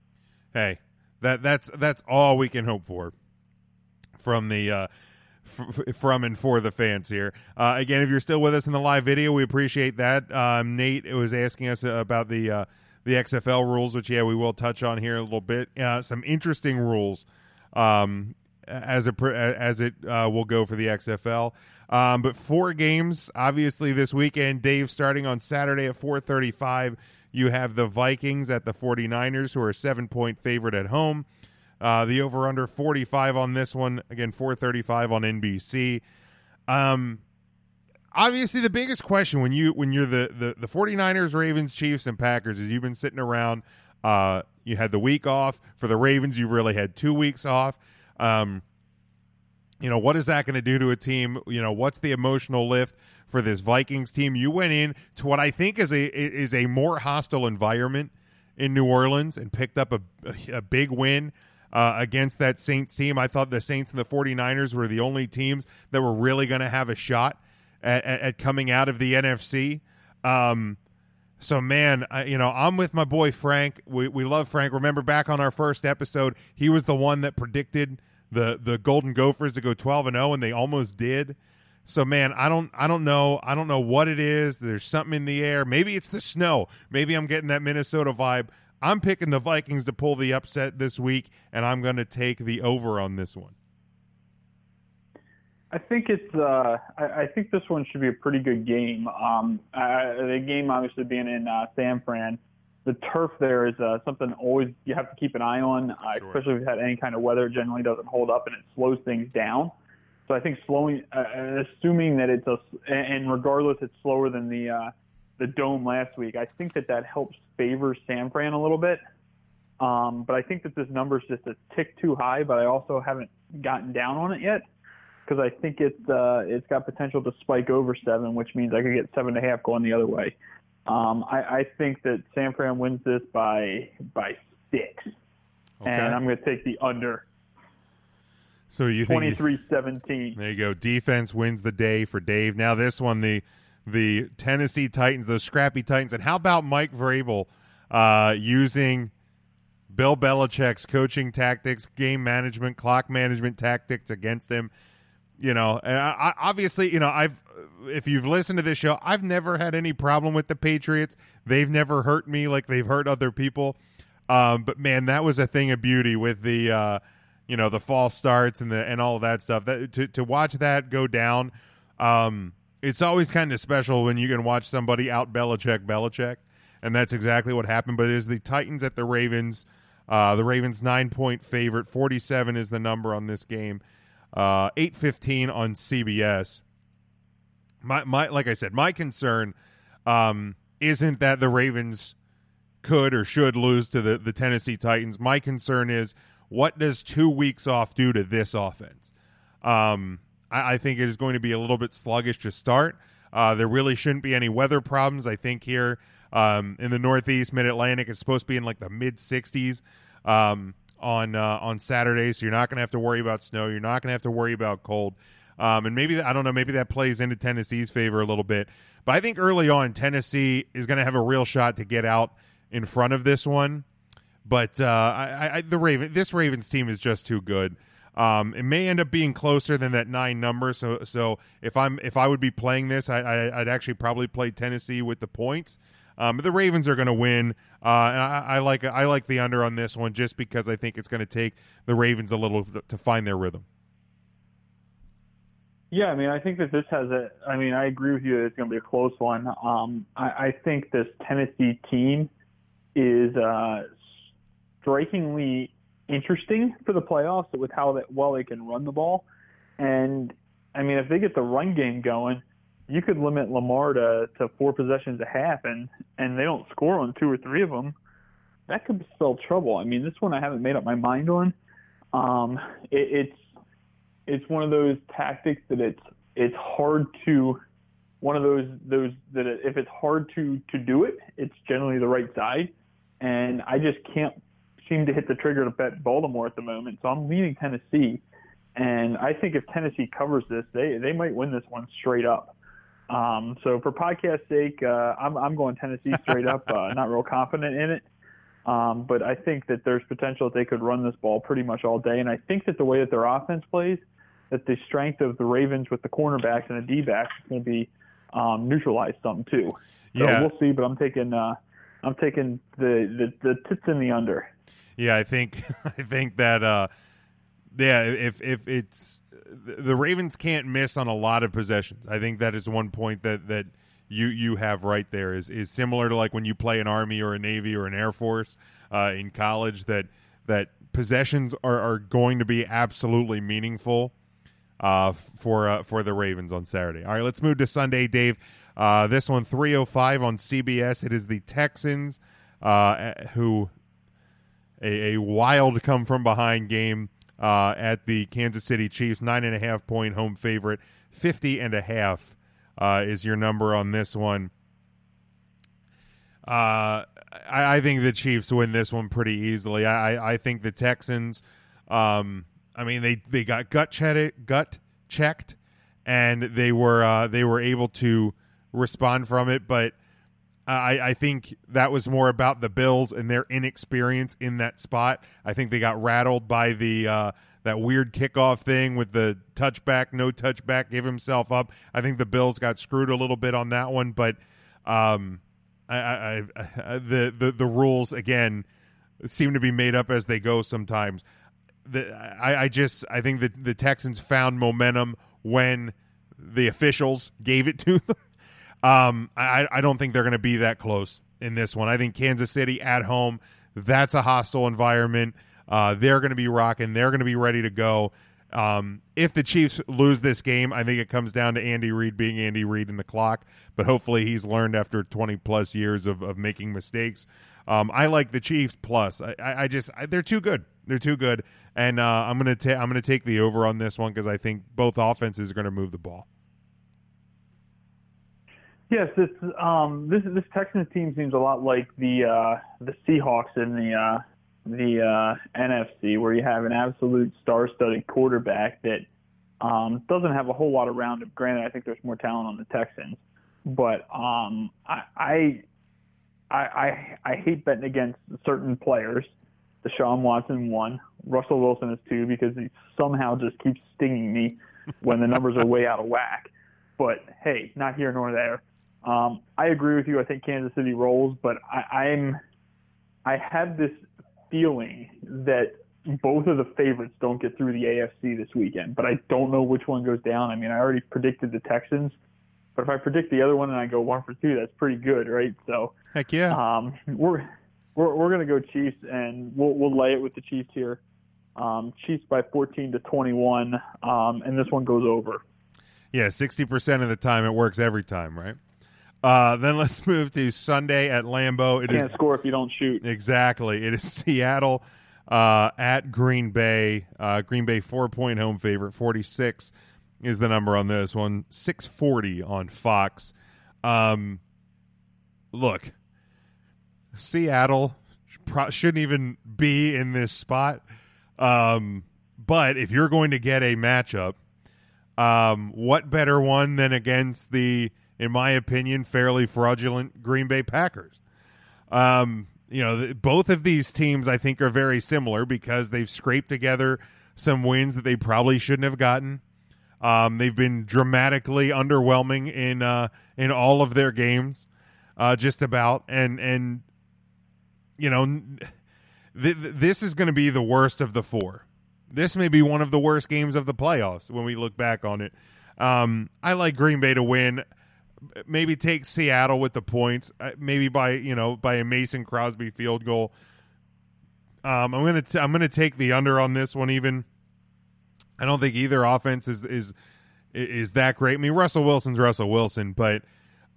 Hey, that that's that's all we can hope for from the uh, f- from and for the fans here. Uh, again, if you're still with us in the live video, we appreciate that. Um, Nate was asking us about the uh, the XFL rules, which yeah, we will touch on here a little bit. Uh, some interesting rules um, as it as it uh, will go for the XFL. Um, but four games, obviously, this weekend. Dave, starting on Saturday at 4:35, you have the Vikings at the 49ers, who are a seven-point favorite at home. Uh, the over/under 45 on this one. Again, 4:35 on NBC. Um, obviously, the biggest question when you when you're the the, the 49ers, Ravens, Chiefs, and Packers is you've been sitting around. Uh, you had the week off for the Ravens. You really had two weeks off. Um, you know what is that going to do to a team you know what's the emotional lift for this vikings team you went in to what i think is a is a more hostile environment in new orleans and picked up a, a big win uh, against that saints team i thought the saints and the 49ers were the only teams that were really going to have a shot at, at, at, coming out of the nfc um, so man, I, you know, I'm with my boy Frank. We we love Frank. Remember back on our first episode, he was the one that predicted the the Golden Gophers to go 12 and 0 and they almost did. So man, I don't I don't know. I don't know what it is. There's something in the air. Maybe it's the snow. Maybe I'm getting that Minnesota vibe. I'm picking the Vikings to pull the upset this week and I'm going to take the over on this one. I think it's. Uh, I, I think this one should be a pretty good game. Um, uh, the game obviously being in uh, San Fran the turf there is uh, something always you have to keep an eye on, uh, sure. especially if you've had any kind of weather. It generally doesn't hold up and it slows things down. So I think slowing, uh, assuming that it's a, and regardless, it's slower than the uh, the dome last week. I think that that helps favor San Fran a little bit. Um, but I think that this number is just a tick too high. But I also haven't gotten down on it yet because I think it's uh, it's got potential to spike over seven, which means I could get seven and a half going the other way. Um, I, I think that San Fran wins this by by six, okay. and I'm going to take the under. So you 23-17. There you go. Defense wins the day for Dave. Now this one, the the Tennessee Titans, those scrappy Titans, and how about Mike Vrabel uh, using Bill Belichick's coaching tactics, game management, clock management tactics against him? You know, and I, obviously, you know, I've if you've listened to this show, I've never had any problem with the Patriots. They've never hurt me like they've hurt other people. Um, but man, that was a thing of beauty with the uh, you know the false starts and the and all of that stuff. That to to watch that go down, um, it's always kind of special when you can watch somebody out Belichick Belichick, and that's exactly what happened. But it is the Titans at the Ravens. Uh, the Ravens nine point favorite. Forty seven is the number on this game. Uh, eight fifteen on CBS my my like I said, my concern um, isn't that the Ravens could or should lose to the the Tennessee Titans. My concern is what does two weeks off do to this offense? Um, I, I, think it is going to be a little bit sluggish to start. Uh, there really shouldn't be any weather problems. I think here um, in the Northeast, Mid Atlantic, it's supposed to be in like the mid 60s um, on uh, on Saturday, so you're not going to have to worry about snow. You're not going to have to worry about cold. Um, and maybe I don't know, maybe that plays into Tennessee's favor a little bit. But I think early on, Tennessee is going to have a real shot to get out in front of this one. But uh, I, I, the Raven, this Ravens team is just too good. Um, it may end up being closer than that nine number. So, so if I'm if I would be playing this, I, I, would actually probably play Tennessee with the points. Um, the Ravens are going to win, uh, and I, I, like I like the under on this one just because I think it's going to take the Ravens a little to find their rhythm. Yeah, I mean, I think that this has a. I mean, I agree with you. It's going to be a close one. Um, I, I think this Tennessee team is uh, strikingly interesting for the playoffs with how that well they can run the ball. And I mean, if they get the run game going, you could limit Lamar to, to four possessions a half, and and they don't score on two or three of them. That could spell trouble. I mean, this one I haven't made up my mind on. Um, it, it's it's one of those tactics that it's it's hard to one of those those that if it's hard to to do it, it's generally the right side, and I just can't seem to hit the trigger to bet Baltimore at the moment. So I'm leaning Tennessee, and I think if Tennessee covers this, they they might win this one straight up. Um, so for podcast sake, uh, I'm I'm going Tennessee straight up. Uh, not real confident in it. Um, but I think that there's potential that they could run this ball pretty much all day. And I think that the way that their offense plays, that the strength of the Ravens with the cornerbacks and the D-backs is going to be um, neutralized some too. So Yeah. we'll see. But I'm taking uh, I'm taking the, the the Titans in the under. Yeah, I think I think that uh yeah, if if it's the Ravens can't miss on a lot of possessions. I think that is one point that that you you have right there is is similar to like when you play an army or a navy or an air force uh, in college that that possessions are, are going to be absolutely meaningful uh, for uh, for the Ravens on Saturday. All right, let's move to Sunday, Dave. Uh, this one 305 on CBS. It is the Texans uh, who a, a wild come from behind game uh, at the Kansas City Chiefs, nine and a half point home favorite, 50 and a half uh, is your number on this one. Uh, I, I think the Chiefs win this one pretty easily. I, I, think the Texans, um, I mean, they, they got gut checked, gut checked, and they were uh, they were able to respond from it, but I, I think that was more about the Bills and their inexperience in that spot. I think they got rattled by the uh, that weird kickoff thing with the touchback, no touchback, give himself up. I think the Bills got screwed a little bit on that one, but um, I, I, I, the the the rules again seem to be made up as they go sometimes. The, I, I just I think that the Texans found momentum when the officials gave it to them. Um, I, I don't think they're going to be that close in this one. I think Kansas City at home, that's a hostile environment. Uh, they're going to be rocking. They're going to be ready to go. Um, if the Chiefs lose this game, I think it comes down to Andy Reid being Andy Reid in the clock. But hopefully, he's learned after 20 plus years of, of making mistakes. Um, I like the Chiefs plus. I, I, I just I, they're too good. They're too good, and uh, I'm gonna ta- I'm gonna take the over on this one because I think both offenses are to move the ball. Yes, this um this this Texans team seems a lot like the uh, the Seahawks in the uh, the uh, NFC, where you have an absolute star-studded quarterback that um, doesn't have a whole lot around him. Granted, I think there's more talent on the Texans, but um, I, I I I I hate betting against certain players. Deshaun Watson one, Russell Wilson is two because he somehow just keeps stinging me when the numbers are way out of whack. But hey, not here nor there. Um, I agree with you. I think Kansas City rolls, but I, I'm I have this feeling that both of the favorites don't get through the AFC this weekend. But I don't know which one goes down. I mean, I already predicted the Texans, but if I predict the other one and I go one for two, that's pretty good, right? So Heck yeah. um, we're we're we're gonna go Chiefs, and we'll we'll lay it with the Chiefs here. Um, Chiefs by 14 to 21, um, and this one goes over. Yeah, sixty percent of the time it works every time, right? Uh, then let's move to Sunday at Lambeau. It is Can't score if you don't shoot. exactly. It is Seattle uh, at Green Bay. Uh, Green Bay four point home favorite. Forty six is the number on this one. Six forty on Fox. Um, look, Seattle pro- shouldn't even be in this spot. Um, but if you're going to get a matchup, um, what better one than against the, in my opinion, fairly fraudulent Green Bay Packers? Um, you know, th- both of these teams I think are very similar because they've scraped together some wins that they probably shouldn't have gotten. Um, they've been dramatically underwhelming in uh, in all of their games, uh, just about, and and you know, th- th- this is going to be the worst of the four. This may be one of the worst games of the playoffs when we look back on it. Um, I like Green Bay to win. Maybe take Seattle with the points. uh, Maybe by you know by a Mason Crosby field goal. Um, I'm gonna t- I'm gonna take the under on this one. Even I don't think either offense is is is that great. I mean, Russell Wilson's Russell Wilson, but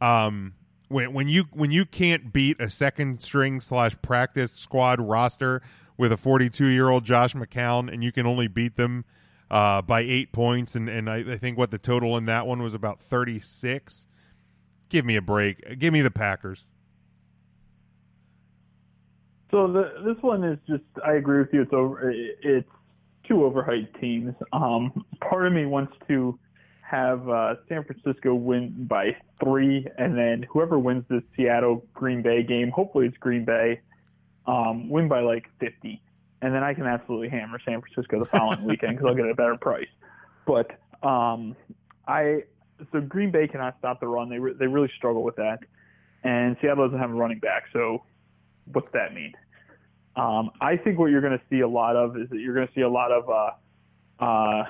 um, when when you when you can't beat a second string slash practice squad roster with a 42 year old Josh McCown, and you can only beat them uh, by eight points, and and I, I think what the total in that one was about thirty six. Give me a break. Give me the Packers. So the, this one is just I agree with you. It's over. It's two overhyped teams. Um, part of me wants to have uh, San Francisco win by three, and then whoever wins this Seattle Green Bay game, hopefully it's Green Bay, um, win by like 50, and then I can absolutely hammer San Francisco the following weekend because I'll get a better price. But um, I so Green Bay cannot stop the run. They re- they really struggle with that, and Seattle doesn't have a running back. So what's that mean? Um, I think what you're going to see a lot of is that you're going to see a lot of uh, uh,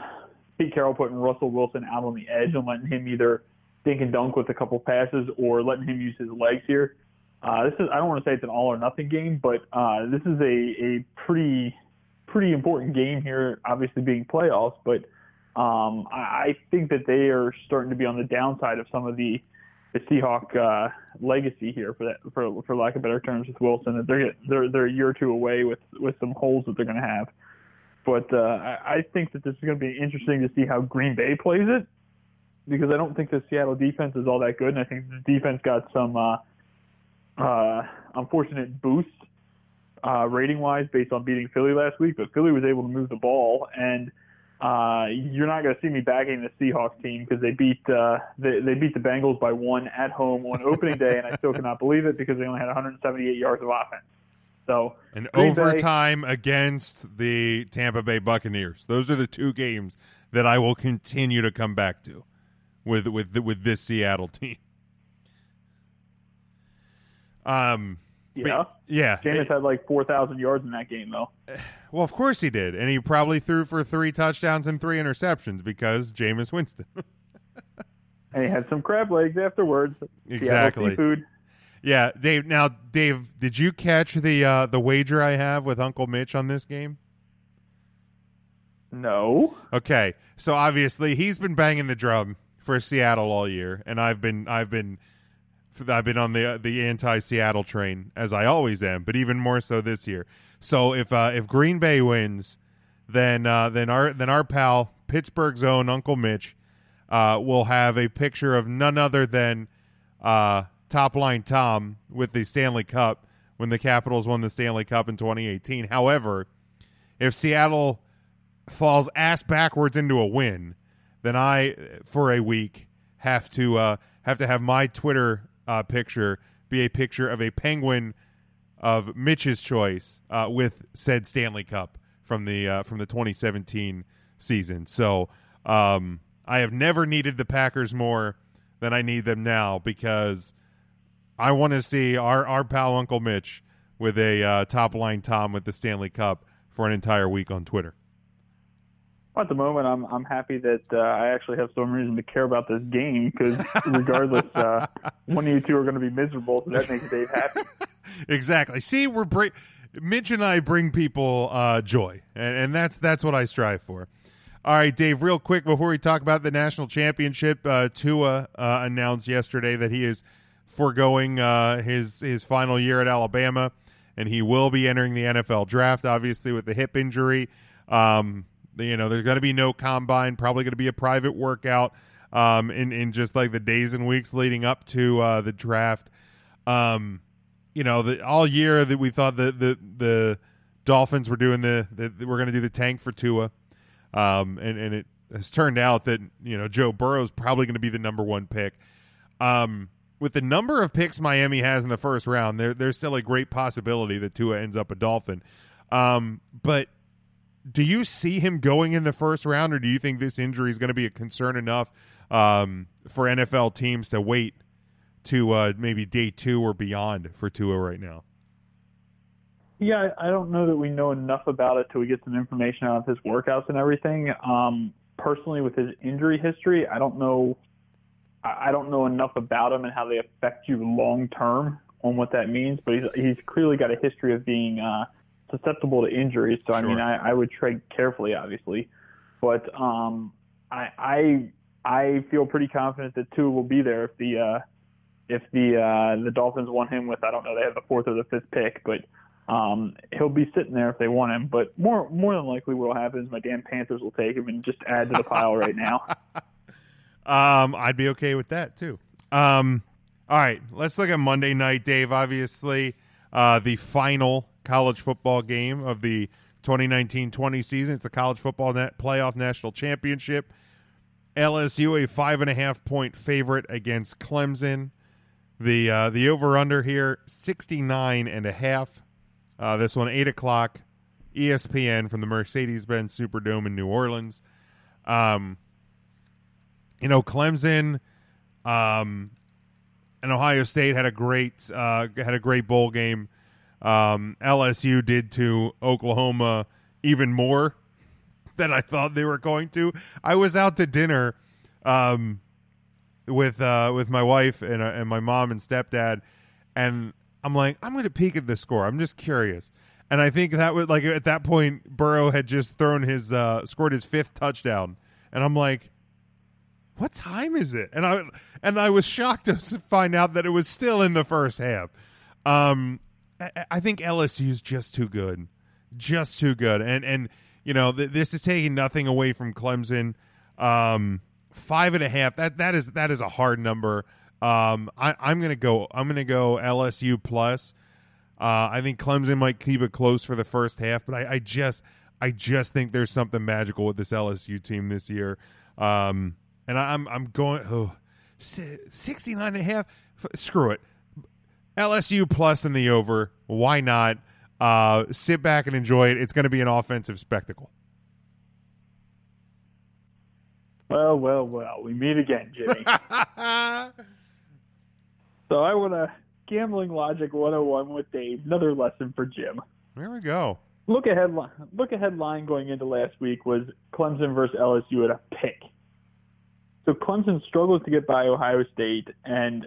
Pete Carroll putting Russell Wilson out on the edge and letting him either dink and dunk with a couple passes or letting him use his legs here. Uh, this is I don't want to say it's an all or nothing game, but uh, this is a, a pretty pretty important game here. Obviously being playoffs, but um, I, I think that they are starting to be on the downside of some of the the Seahawk uh, legacy here, for that for for lack of better terms, with Wilson. That they're they're they're a year or two away with with some holes that they're going to have. But uh, I, I think that this is going to be interesting to see how Green Bay plays it, because I don't think the Seattle defense is all that good, and I think the defense got some uh, uh, unfortunate boosts uh, rating wise based on beating Philly last week. But Philly was able to move the ball and uh, you're not going to see me bagging the Seahawks team because they beat uh, they, they beat the Bengals by one at home on opening day, and I still cannot believe it because they only had 178 yards of offense. So an overtime Bay, against the Tampa Bay Buccaneers. Those are the two games that I will continue to come back to with with with this Seattle team. Um, yeah, but, yeah. Jameis had like 4,000 yards in that game, though. Well, of course he did, and he probably threw for three touchdowns and three interceptions because Jameis Winston. and he had some crab legs afterwards. Exactly. Seafood. Yeah, Dave. Now, Dave, did you catch the uh, the wager I have with Uncle Mitch on this game? No. Okay, so obviously he's been banging the drum for Seattle all year, and I've been I've been I've been on the the anti Seattle train as I always am, but even more so this year. So if uh, if Green Bay wins, then uh, then our then our pal Pittsburgh's own Uncle Mitch uh, will have a picture of none other than uh, Top Line Tom with the Stanley Cup when the Capitals won the Stanley Cup in 2018. However, if Seattle falls ass backwards into a win, then I for a week have to uh, have to have my Twitter uh, picture be a picture of a penguin of Mitch's choice uh, with said Stanley Cup from the uh, from the 2017 season. So um, I have never needed the Packers more than I need them now because I want to see our our pal Uncle Mitch with a uh, top line Tom with the Stanley Cup for an entire week on Twitter. At the moment, I'm I'm happy that uh, I actually have some reason to care about this game because regardless, uh, one of you two are going to be miserable, so that makes Dave happy. Exactly. See, we're bring Mitch and I bring people uh, joy, and, and that's that's what I strive for. All right, Dave. Real quick before we talk about the national championship, uh, Tua uh, announced yesterday that he is foregoing uh, his his final year at Alabama, and he will be entering the NFL draft. Obviously, with the hip injury. Um, you know, there's going to be no combine, probably going to be a private workout um, in, in just like the days and weeks leading up to uh, the draft. Um, you know, the, all year that we thought the, the, the Dolphins were doing the, the we're going to do the tank for Tua. Um, and, and it has turned out that, you know, Joe Burrow is probably going to be the number one pick. Um, with the number of picks Miami has in the first round, there, there's still a great possibility that Tua ends up a Dolphin. Um, but do you see him going in the first round, or do you think this injury is going to be a concern enough um, for NFL teams to wait to uh, maybe day two or beyond for Tua right now? Yeah, I don't know that we know enough about it till we get some information out of his workouts and everything. Um, personally, with his injury history, I don't know. I don't know enough about him and how they affect you long term on what that means. But he's he's clearly got a history of being uh, susceptible to injuries. So I mean, I, I would tread carefully, obviously, but um, I I I feel pretty confident that Tua will be there if the uh, if the uh, the Dolphins want him with I don't know they have the fourth or the fifth pick, but Um, he'll be sitting there if they want him, but more more than likely, what will happen is my damn Panthers will take him and just add to the pile right now. Um, I'd be okay with that too. Um, all right, let's look at Monday night, Dave. Obviously, uh, the final college football game of the 2019-20 season. It's the college football net playoff national championship. LSU a five and a half point favorite against Clemson. The uh, the over under here 69 and a half. Uh, this one eight o'clock, ESPN from the Mercedes Benz Superdome in New Orleans. Um, you know, Clemson um, and Ohio State had a great uh, had a great bowl game. Um, LSU did to Oklahoma even more than I thought they were going to. I was out to dinner um, with uh, with my wife and uh, and my mom and stepdad, and I'm like, I'm going to peek at the score. I'm just curious. And I think that was like at that point, Burrow had just thrown his uh, scored his fifth touchdown, and I'm like, what time is it? And I and I was shocked to find out that it was still in the first half. Um, I, I think LSU's just too good, just too good, and and you know th- this is taking nothing away from Clemson. Um, five and a half that that is that is a hard number. Um, I, I'm gonna go. I'm gonna go LSU plus. Uh, I think Clemson might keep it close for the first half, but I, I just I just think there's something magical with this LSU team this year. Um, and I, I'm I'm going oh, 69 and a half. F- Screw it. LSU plus in the over. Why not? Uh, sit back and enjoy it. It's going to be an offensive spectacle. Well, well, well, we meet again, Jimmy. so I want to gambling logic 101 with Dave. Another lesson for Jim. There we go. Look ahead. Look ahead line going into last week was Clemson versus LSU at a pick. So Clemson struggles to get by Ohio State, and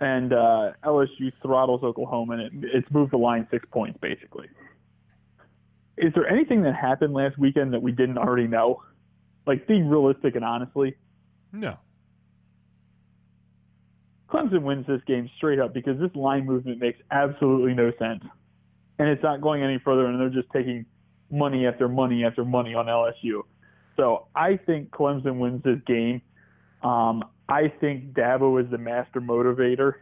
and uh, LSU throttles Oklahoma, and it, it's moved the line six points basically. Is there anything that happened last weekend that we didn't already know? Like, being realistic and honestly, No. Clemson wins this game straight up because this line movement makes absolutely no sense. And it's not going any further, and they're just taking money after money after money on LSU. So I think Clemson wins this game. Um, I think Dabo is the master motivator.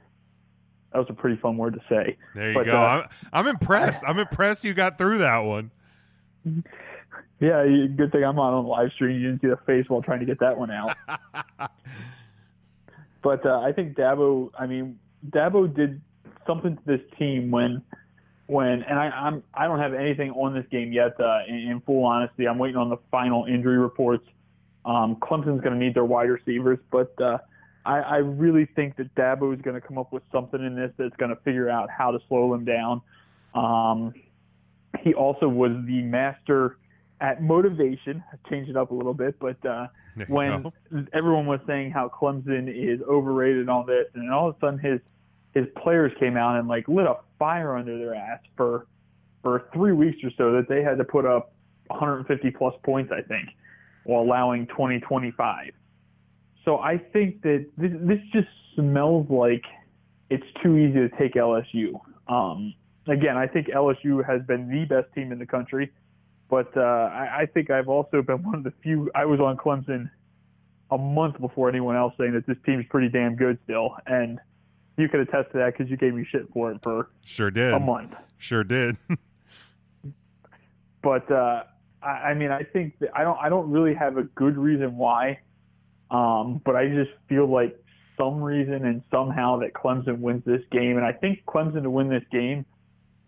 That was a pretty fun word to say. There you But, go. uh, I'm, I'm impressed. I'm impressed you got through that one. Yeah, good thing I'm not on live stream. You didn't see the face while trying to get that one out. but uh, I think Dabo. I mean, Dabo did something to this team when, when, and I, I'm I don't have anything on this game yet. Uh, in, in full honesty, I'm waiting on the final injury reports. Um, Clemson's going to need their wide receivers, but uh, I, I really think that Dabo is going to come up with something in this that's going to figure out how to slow them down. Um, he also was the master at motivation. Change it up a little bit, but uh, when go. everyone was saying how Clemson is overrated on this, and all of a sudden his his players came out and like lit a fire under their ass for for three weeks or so that they had to put up 150 plus points, I think, while allowing 20 25. So I think that this this just smells like it's too easy to take LSU. Um, again, I think LSU has been the best team in the country, but uh, I, I think I've also been one of the few. I was on Clemson a month before anyone else saying that this team's pretty damn good still, and you could attest to that because you gave me shit for it for Sure did. a month. Sure did. But uh, I, I mean, I think that I don't. I don't really have a good reason why, um, but I just feel like some reason and somehow that Clemson wins this game, and I think Clemson to win this game.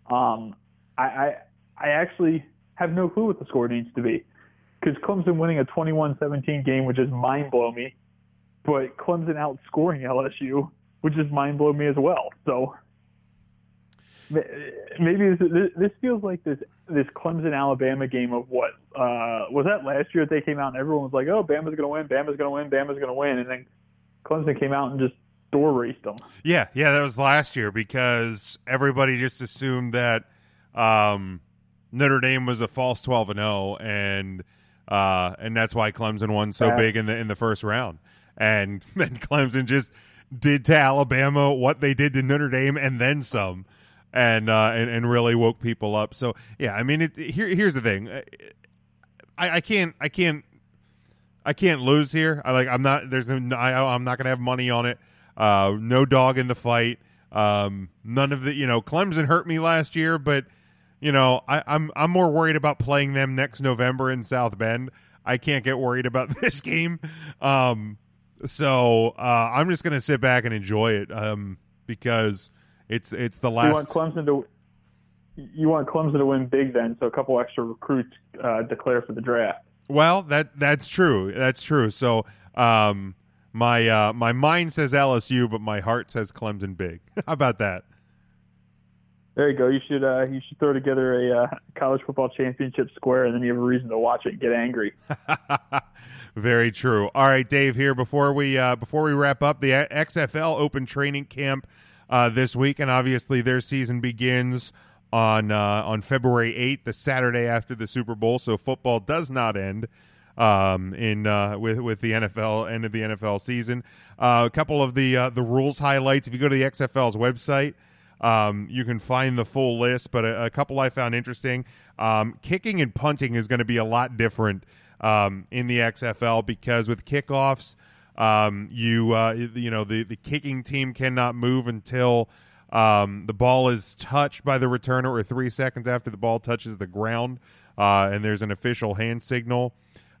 Um, I, I I actually have no clue what the score needs to be because Clemson winning a 21-17 game would just mind blow me, but Clemson outscoring LSU would just mind blow me as well. So maybe this, this, feels like this this Clemson Alabama game of what uh, was that last year that they came out and everyone was like, oh, Bama's to win, Bama's to win, Bama's to win, and then Clemson came out and just door raced them. Yeah, yeah, that was last year because everybody just assumed that um, Notre Dame was a false twelve and zero, and uh, and that's why Clemson won so Yeah. big in the in the first round, and then Clemson just did to Alabama what they did to Notre Dame and then some. and uh, and and really woke people up. So yeah, I mean, it, here here's the thing. I, I can't I can't I can't lose here. I like I'm not there's no, I, I'm not gonna have money on it. Uh, no dog in the fight. Um, none of the you know Clemson hurt me last year, but you know I, I'm I'm more worried about playing them next November in South Bend. I can't get worried about this game. Um, so uh, I'm just gonna sit back and enjoy it um, because it's it's the last. You want Clemson to you want Clemson to win big then, so a couple extra recruits uh, declare for the draft. Well, that that's true. That's true. So, um, my uh, my mind says LSU, but my heart says Clemson big. How about that? There you go. You should uh, you should throw together a uh, college football championship square, and then you have a reason to watch it and get angry. Very true. All right, Dave. Here before we uh, before we wrap up the XFL Open Training Camp uh, this week, and obviously their season begins on uh, on February eighth, the Saturday after the Super Bowl. So football does not end um, in uh, with with the NFL end of the NFL season. Uh, a couple of the uh, the rules highlights. If you go to the XFL's website, um, you can find the full list. But a, a couple I found interesting. Um, kicking and punting is going to be a lot different um, in the XFL because with kickoffs, um, you uh, you know the the kicking team cannot move until um, the ball is touched by the returner or three seconds after the ball touches the ground, uh, and there's an official hand signal.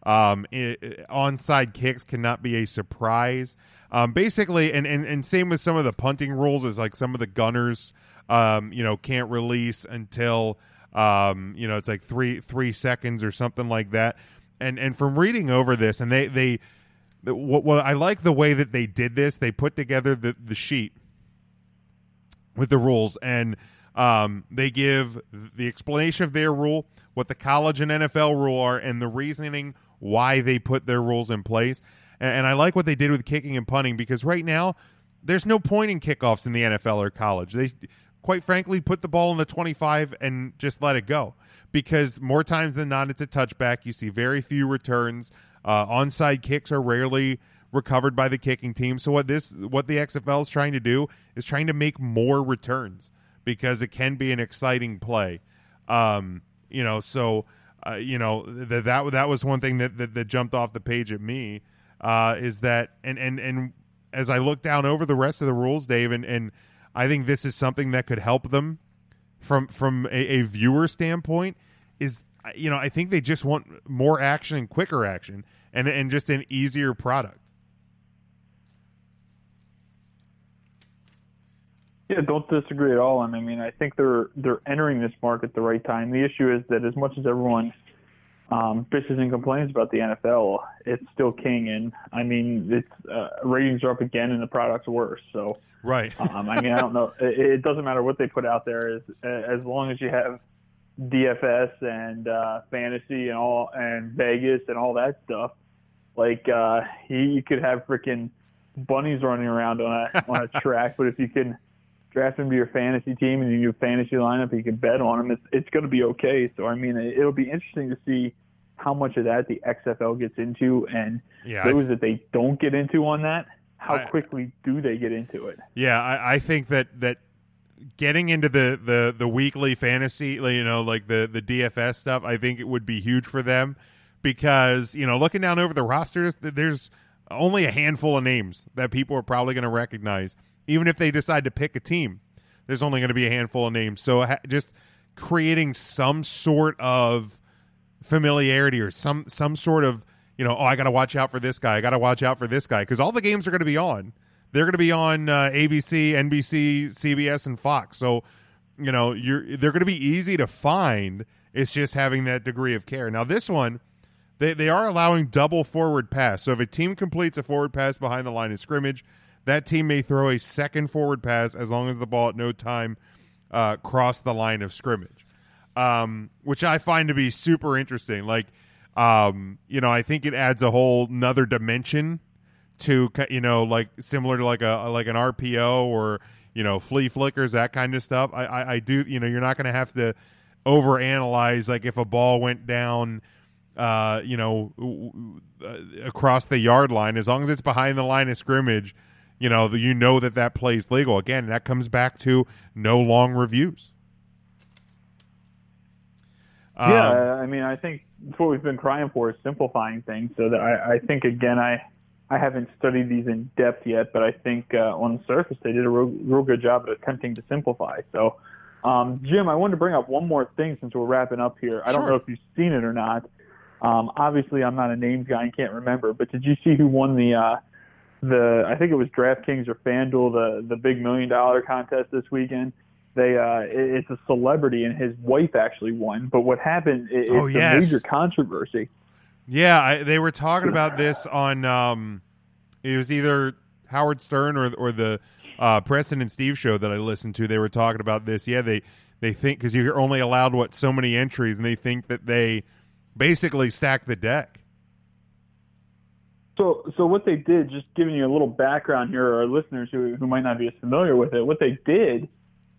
Um, onside kicks cannot be a surprise. Um, basically, and, and and same with some of the punting rules is like some of the gunners, um, you know, can't release until um, you know it's like three three seconds or something like that. And and from reading over this, and they they what, what I like the way that they did this. They put together the the sheet with the rules and um, they give the explanation of their rule, what the college and NFL rule are, and the reasoning why they put their rules in place. And, and I like what they did with kicking and punting because right now there's no point in kickoffs in the NFL or college. They, quite frankly, put the ball in the 25 and just let it go because more times than not, it's a touchback. You see very few returns. Uh, onside kicks are rarely recovered by the kicking team. So what this what the XFL is trying to do is trying to make more returns because it can be an exciting play. Um, you know, so uh, you know that that that was one thing that that, that jumped off the page at me uh, is that and and and as I look down over the rest of the rules, Dave, and, and I think this is something that could help them from from a, a viewer standpoint. Is you know I think they just want more action and quicker action and and just an easier product. Yeah, don't disagree at all. And I mean, I think they're they're entering this market at the right time. The issue is that as much as everyone um, bitches and complains about the NFL, it's still king. And I mean, it's uh, ratings are up again, and the product's worse. So right. um, I mean, I don't know. It, it doesn't matter what they put out there, as as long as you have DFS and uh, fantasy and all and Vegas and all that stuff. Like uh, you, you could have freaking bunnies running around on a on a track, but if you can draft them to your fantasy team and you do a fantasy lineup, you can bet on them. It's it's going to be okay. So I mean, it, it'll be interesting to see how much of that the XFL gets into, and Yeah, those I- that they don't get into on that, how I- quickly do they get into it? Yeah, I, I think that that getting into the, the the weekly fantasy, you know, like the the DFS stuff, I think it would be huge for them because you know, looking down over the rosters, there's only a handful of names that people are probably going to recognize, even if they decide to pick a team. There's only going to be a handful of names, so just creating some sort of familiarity or some some sort of you know, oh, I got to watch out for this guy. I got to watch out for this guy because all the games are going to be on. They're going to be on uh, ABC, NBC, CBS, and Fox. So, you know, you're they're going to be easy to find. It's just having that degree of care. Now, this one, they they are allowing double forward pass. So, if a team completes a forward pass behind the line of scrimmage, that team may throw a second forward pass as long as the ball at no time uh, crossed the line of scrimmage, um, which I find to be super interesting. Like, um, you know, I think it adds a whole another dimension to you know, like similar to like a like an RPO or you know flea flickers that kind of stuff. I I, I do you know you're not going to have to overanalyze like if a ball went down. Uh, you know, w- w- uh, across the yard line, as long as it's behind the line of scrimmage, you know you know that that plays legal. Again, that comes back to no long reviews. Um, yeah, I mean, I think that's what we've been crying for is simplifying things. So that I, I think again, I I haven't studied these in depth yet, but I think uh, on the surface they did a real, real good job at attempting to simplify. So, um, Jim, I wanted to bring up one more thing since we're wrapping up here. I don't know if you've seen it or not. Um, obviously, I'm not a names guy and can't remember, but did you see who won the uh, the I think it was DraftKings or FanDuel the the big million dollar contest this weekend? They uh, it, it's a celebrity and his wife actually won. But what happened? It, Oh, it's yes. a major controversy. Yeah, I, they were talking about this on. Um, it was either Howard Stern or or the uh, Preston and Steve show that I listened to. They were talking about this. Yeah, they they think because you're only allowed what so many entries, and they think that they basically stack the deck. So, so what they did, just giving you a little background here, our listeners who who might not be as familiar with it, what they did,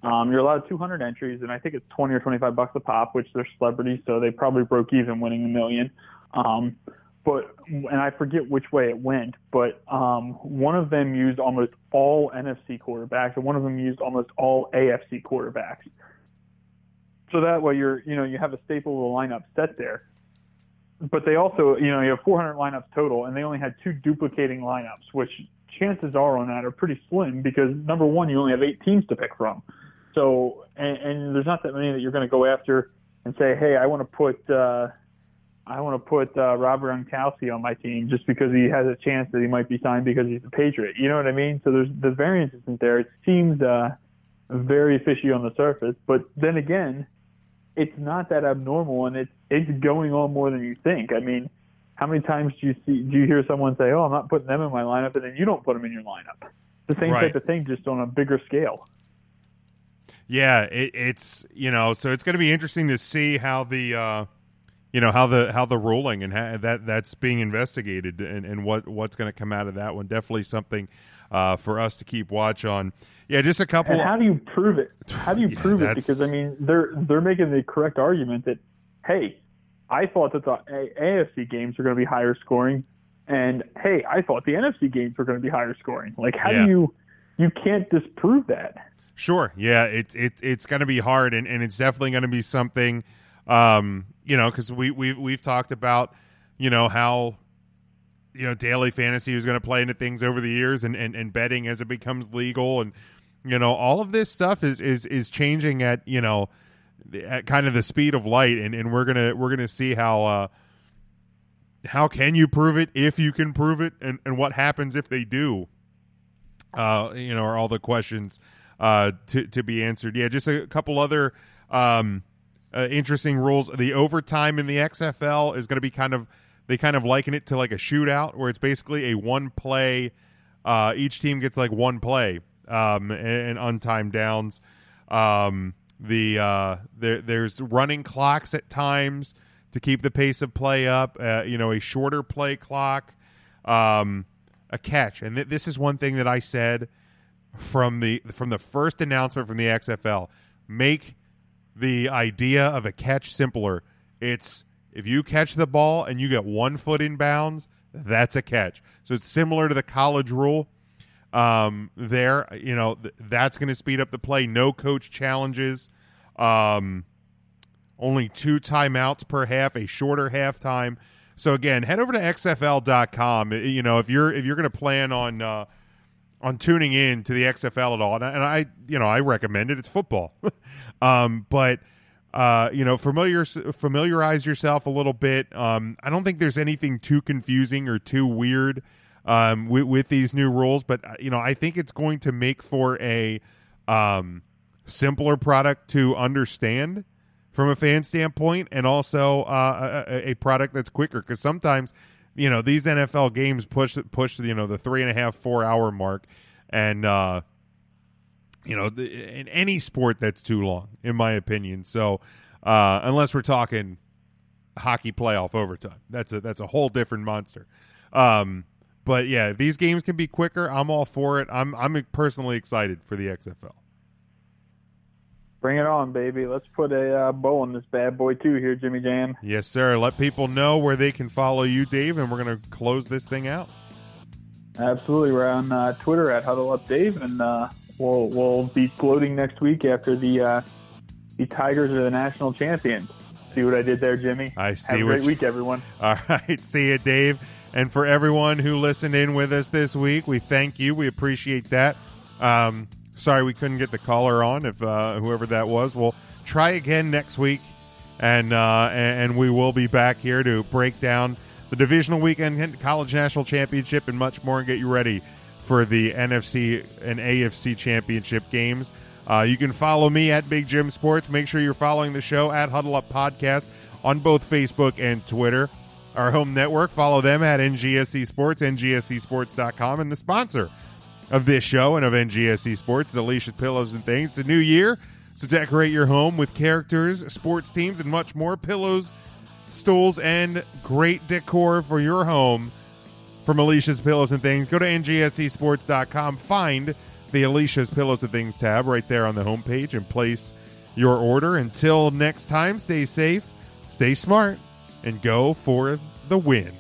um, you're allowed 200 entries, and I think it's 20 or 25 bucks a pop, which they're celebrities, so they probably broke even winning a million. Um, but and I forget which way it went, but um, one of them used almost all NFC quarterbacks, and one of them used almost all AFC quarterbacks. So that way, you're you know you have a staple of the lineup set there but they also, you know, you have 400 lineups total, and they only had two duplicating lineups, which chances are on that are pretty slim because number one, you only have eight teams to pick from. So, and, and there's not that many that you're going to go after and say, hey, I want to put, uh, I want to put uh, Robert Gronkowski on my team just because he has a chance that he might be signed because he's a Patriot. You know what I mean? So there's the variance isn't there. It seems uh, very fishy on the surface, but then again, it's not that abnormal, and it's it's going on more than you think. I mean, how many times do you see do you hear someone say, "Oh, I'm not putting them in my lineup," and then you don't put them in your lineup? The same Right. type of thing, just on a bigger scale. Yeah, it, it's you know, so it's going to be interesting to see how the uh, you know how the how the ruling and how that that's being investigated and, and what what's going to come out of that one. Definitely something uh, for us to keep watch on. Yeah, just a couple. And how do you prove it? How do you Yeah, prove it? Because I mean, they're they're making the correct argument that, hey, I thought that the AFC games were going to be higher scoring, and hey, I thought the NFC games were going to be higher scoring. Like, how Yeah. do you you can't disprove that? Sure. Yeah, it's it, it's going to be hard, and, and it's definitely going to be something, um, you know, because we we we've talked about, you know, how, you know, daily fantasy is going to play into things over the years, and, and and betting as it becomes legal, and you know, all of this stuff is is is changing at you know, at kind of the speed of light, and and we're gonna we're gonna see how. uh how can you prove it if you can prove it and, and what happens if they do uh, you know, are all the questions uh, to to be answered. Yeah, just a couple other um, uh, interesting rules. The overtime in the XFL is going to be kind of they kind of liken it to like a shootout, where it's basically a one play. Uh, each team gets like one play um, and, and untimed downs. Um, the uh, there there's running clocks at times to keep the pace of play up. Uh, you know, a shorter play clock. Um, a catch, and th- this is one thing that I said from the from the first announcement from the XFL. Make the idea of a catch simpler. It's if you catch the ball and you get one foot in bounds, that's a catch. So it's similar to the college rule. Um, there, you know, th- that's going to speed up the play. No coach challenges. Um, only two timeouts per half, a shorter halftime. So again, head over to xfl.com. You know, if you're if you're going to plan on uh, on tuning in to the XFL at all, and I, and I you know I recommend it. It's football, um, but uh, you know familiar familiarize yourself a little bit. Um, I don't think there's anything too confusing or too weird um, with, with these new rules, but uh, you know I think it's going to make for a um, simpler product to understand from a fan standpoint, and also uh, a, a product that's quicker. Because sometimes, you know, these NFL games push push you know the three and a half four hour mark, and uh, you know, the, in any sport that's too long, in my opinion. So uh, unless we're talking hockey playoff overtime, that's a that's a whole different monster. Um, but yeah, these games can be quicker. I'm all for it. I'm I'm personally excited for the XFL. Bring it on, baby. Let's put a uh, bow on this bad boy too here, Jimmy Jam. Yes, sir. Let people know where they can follow you, Dave, and we're going to close this thing out. Absolutely. We're on uh, Twitter at Huddle Up Dave, and uh, we'll we'll be gloating next week after the uh, the Tigers are the national champions. See what I did there, Jimmy? I see Have a great you- week, everyone. All right. See you, Dave. And for everyone who listened in with us this week, we thank you. We appreciate that. Um, sorry we couldn't get the caller on. If uh, whoever that was, we'll try again next week, and uh, and and we will be back here to break down the divisional weekend, college national championship, and much more, and get you ready for the NFC and AFC championship games. Uh, you can follow me at Big Jim Sports. Make sure you're following the show at Huddle Up Podcast on both Facebook and Twitter. Our home network, follow them at NGSC Sports, NGSCSports.com, and the sponsor of this show and of NGSC Sports is Alicia's Pillows and Things. It's a new year, so decorate your home with characters, sports teams, and much more. Pillows, stools, and great decor for your home from Alicia's Pillows and Things. Go to NGSCSports.com, find the Alicia's Pillows and Things tab right there on the homepage, and place your order. Until next time, stay safe, stay smart, and go for the win.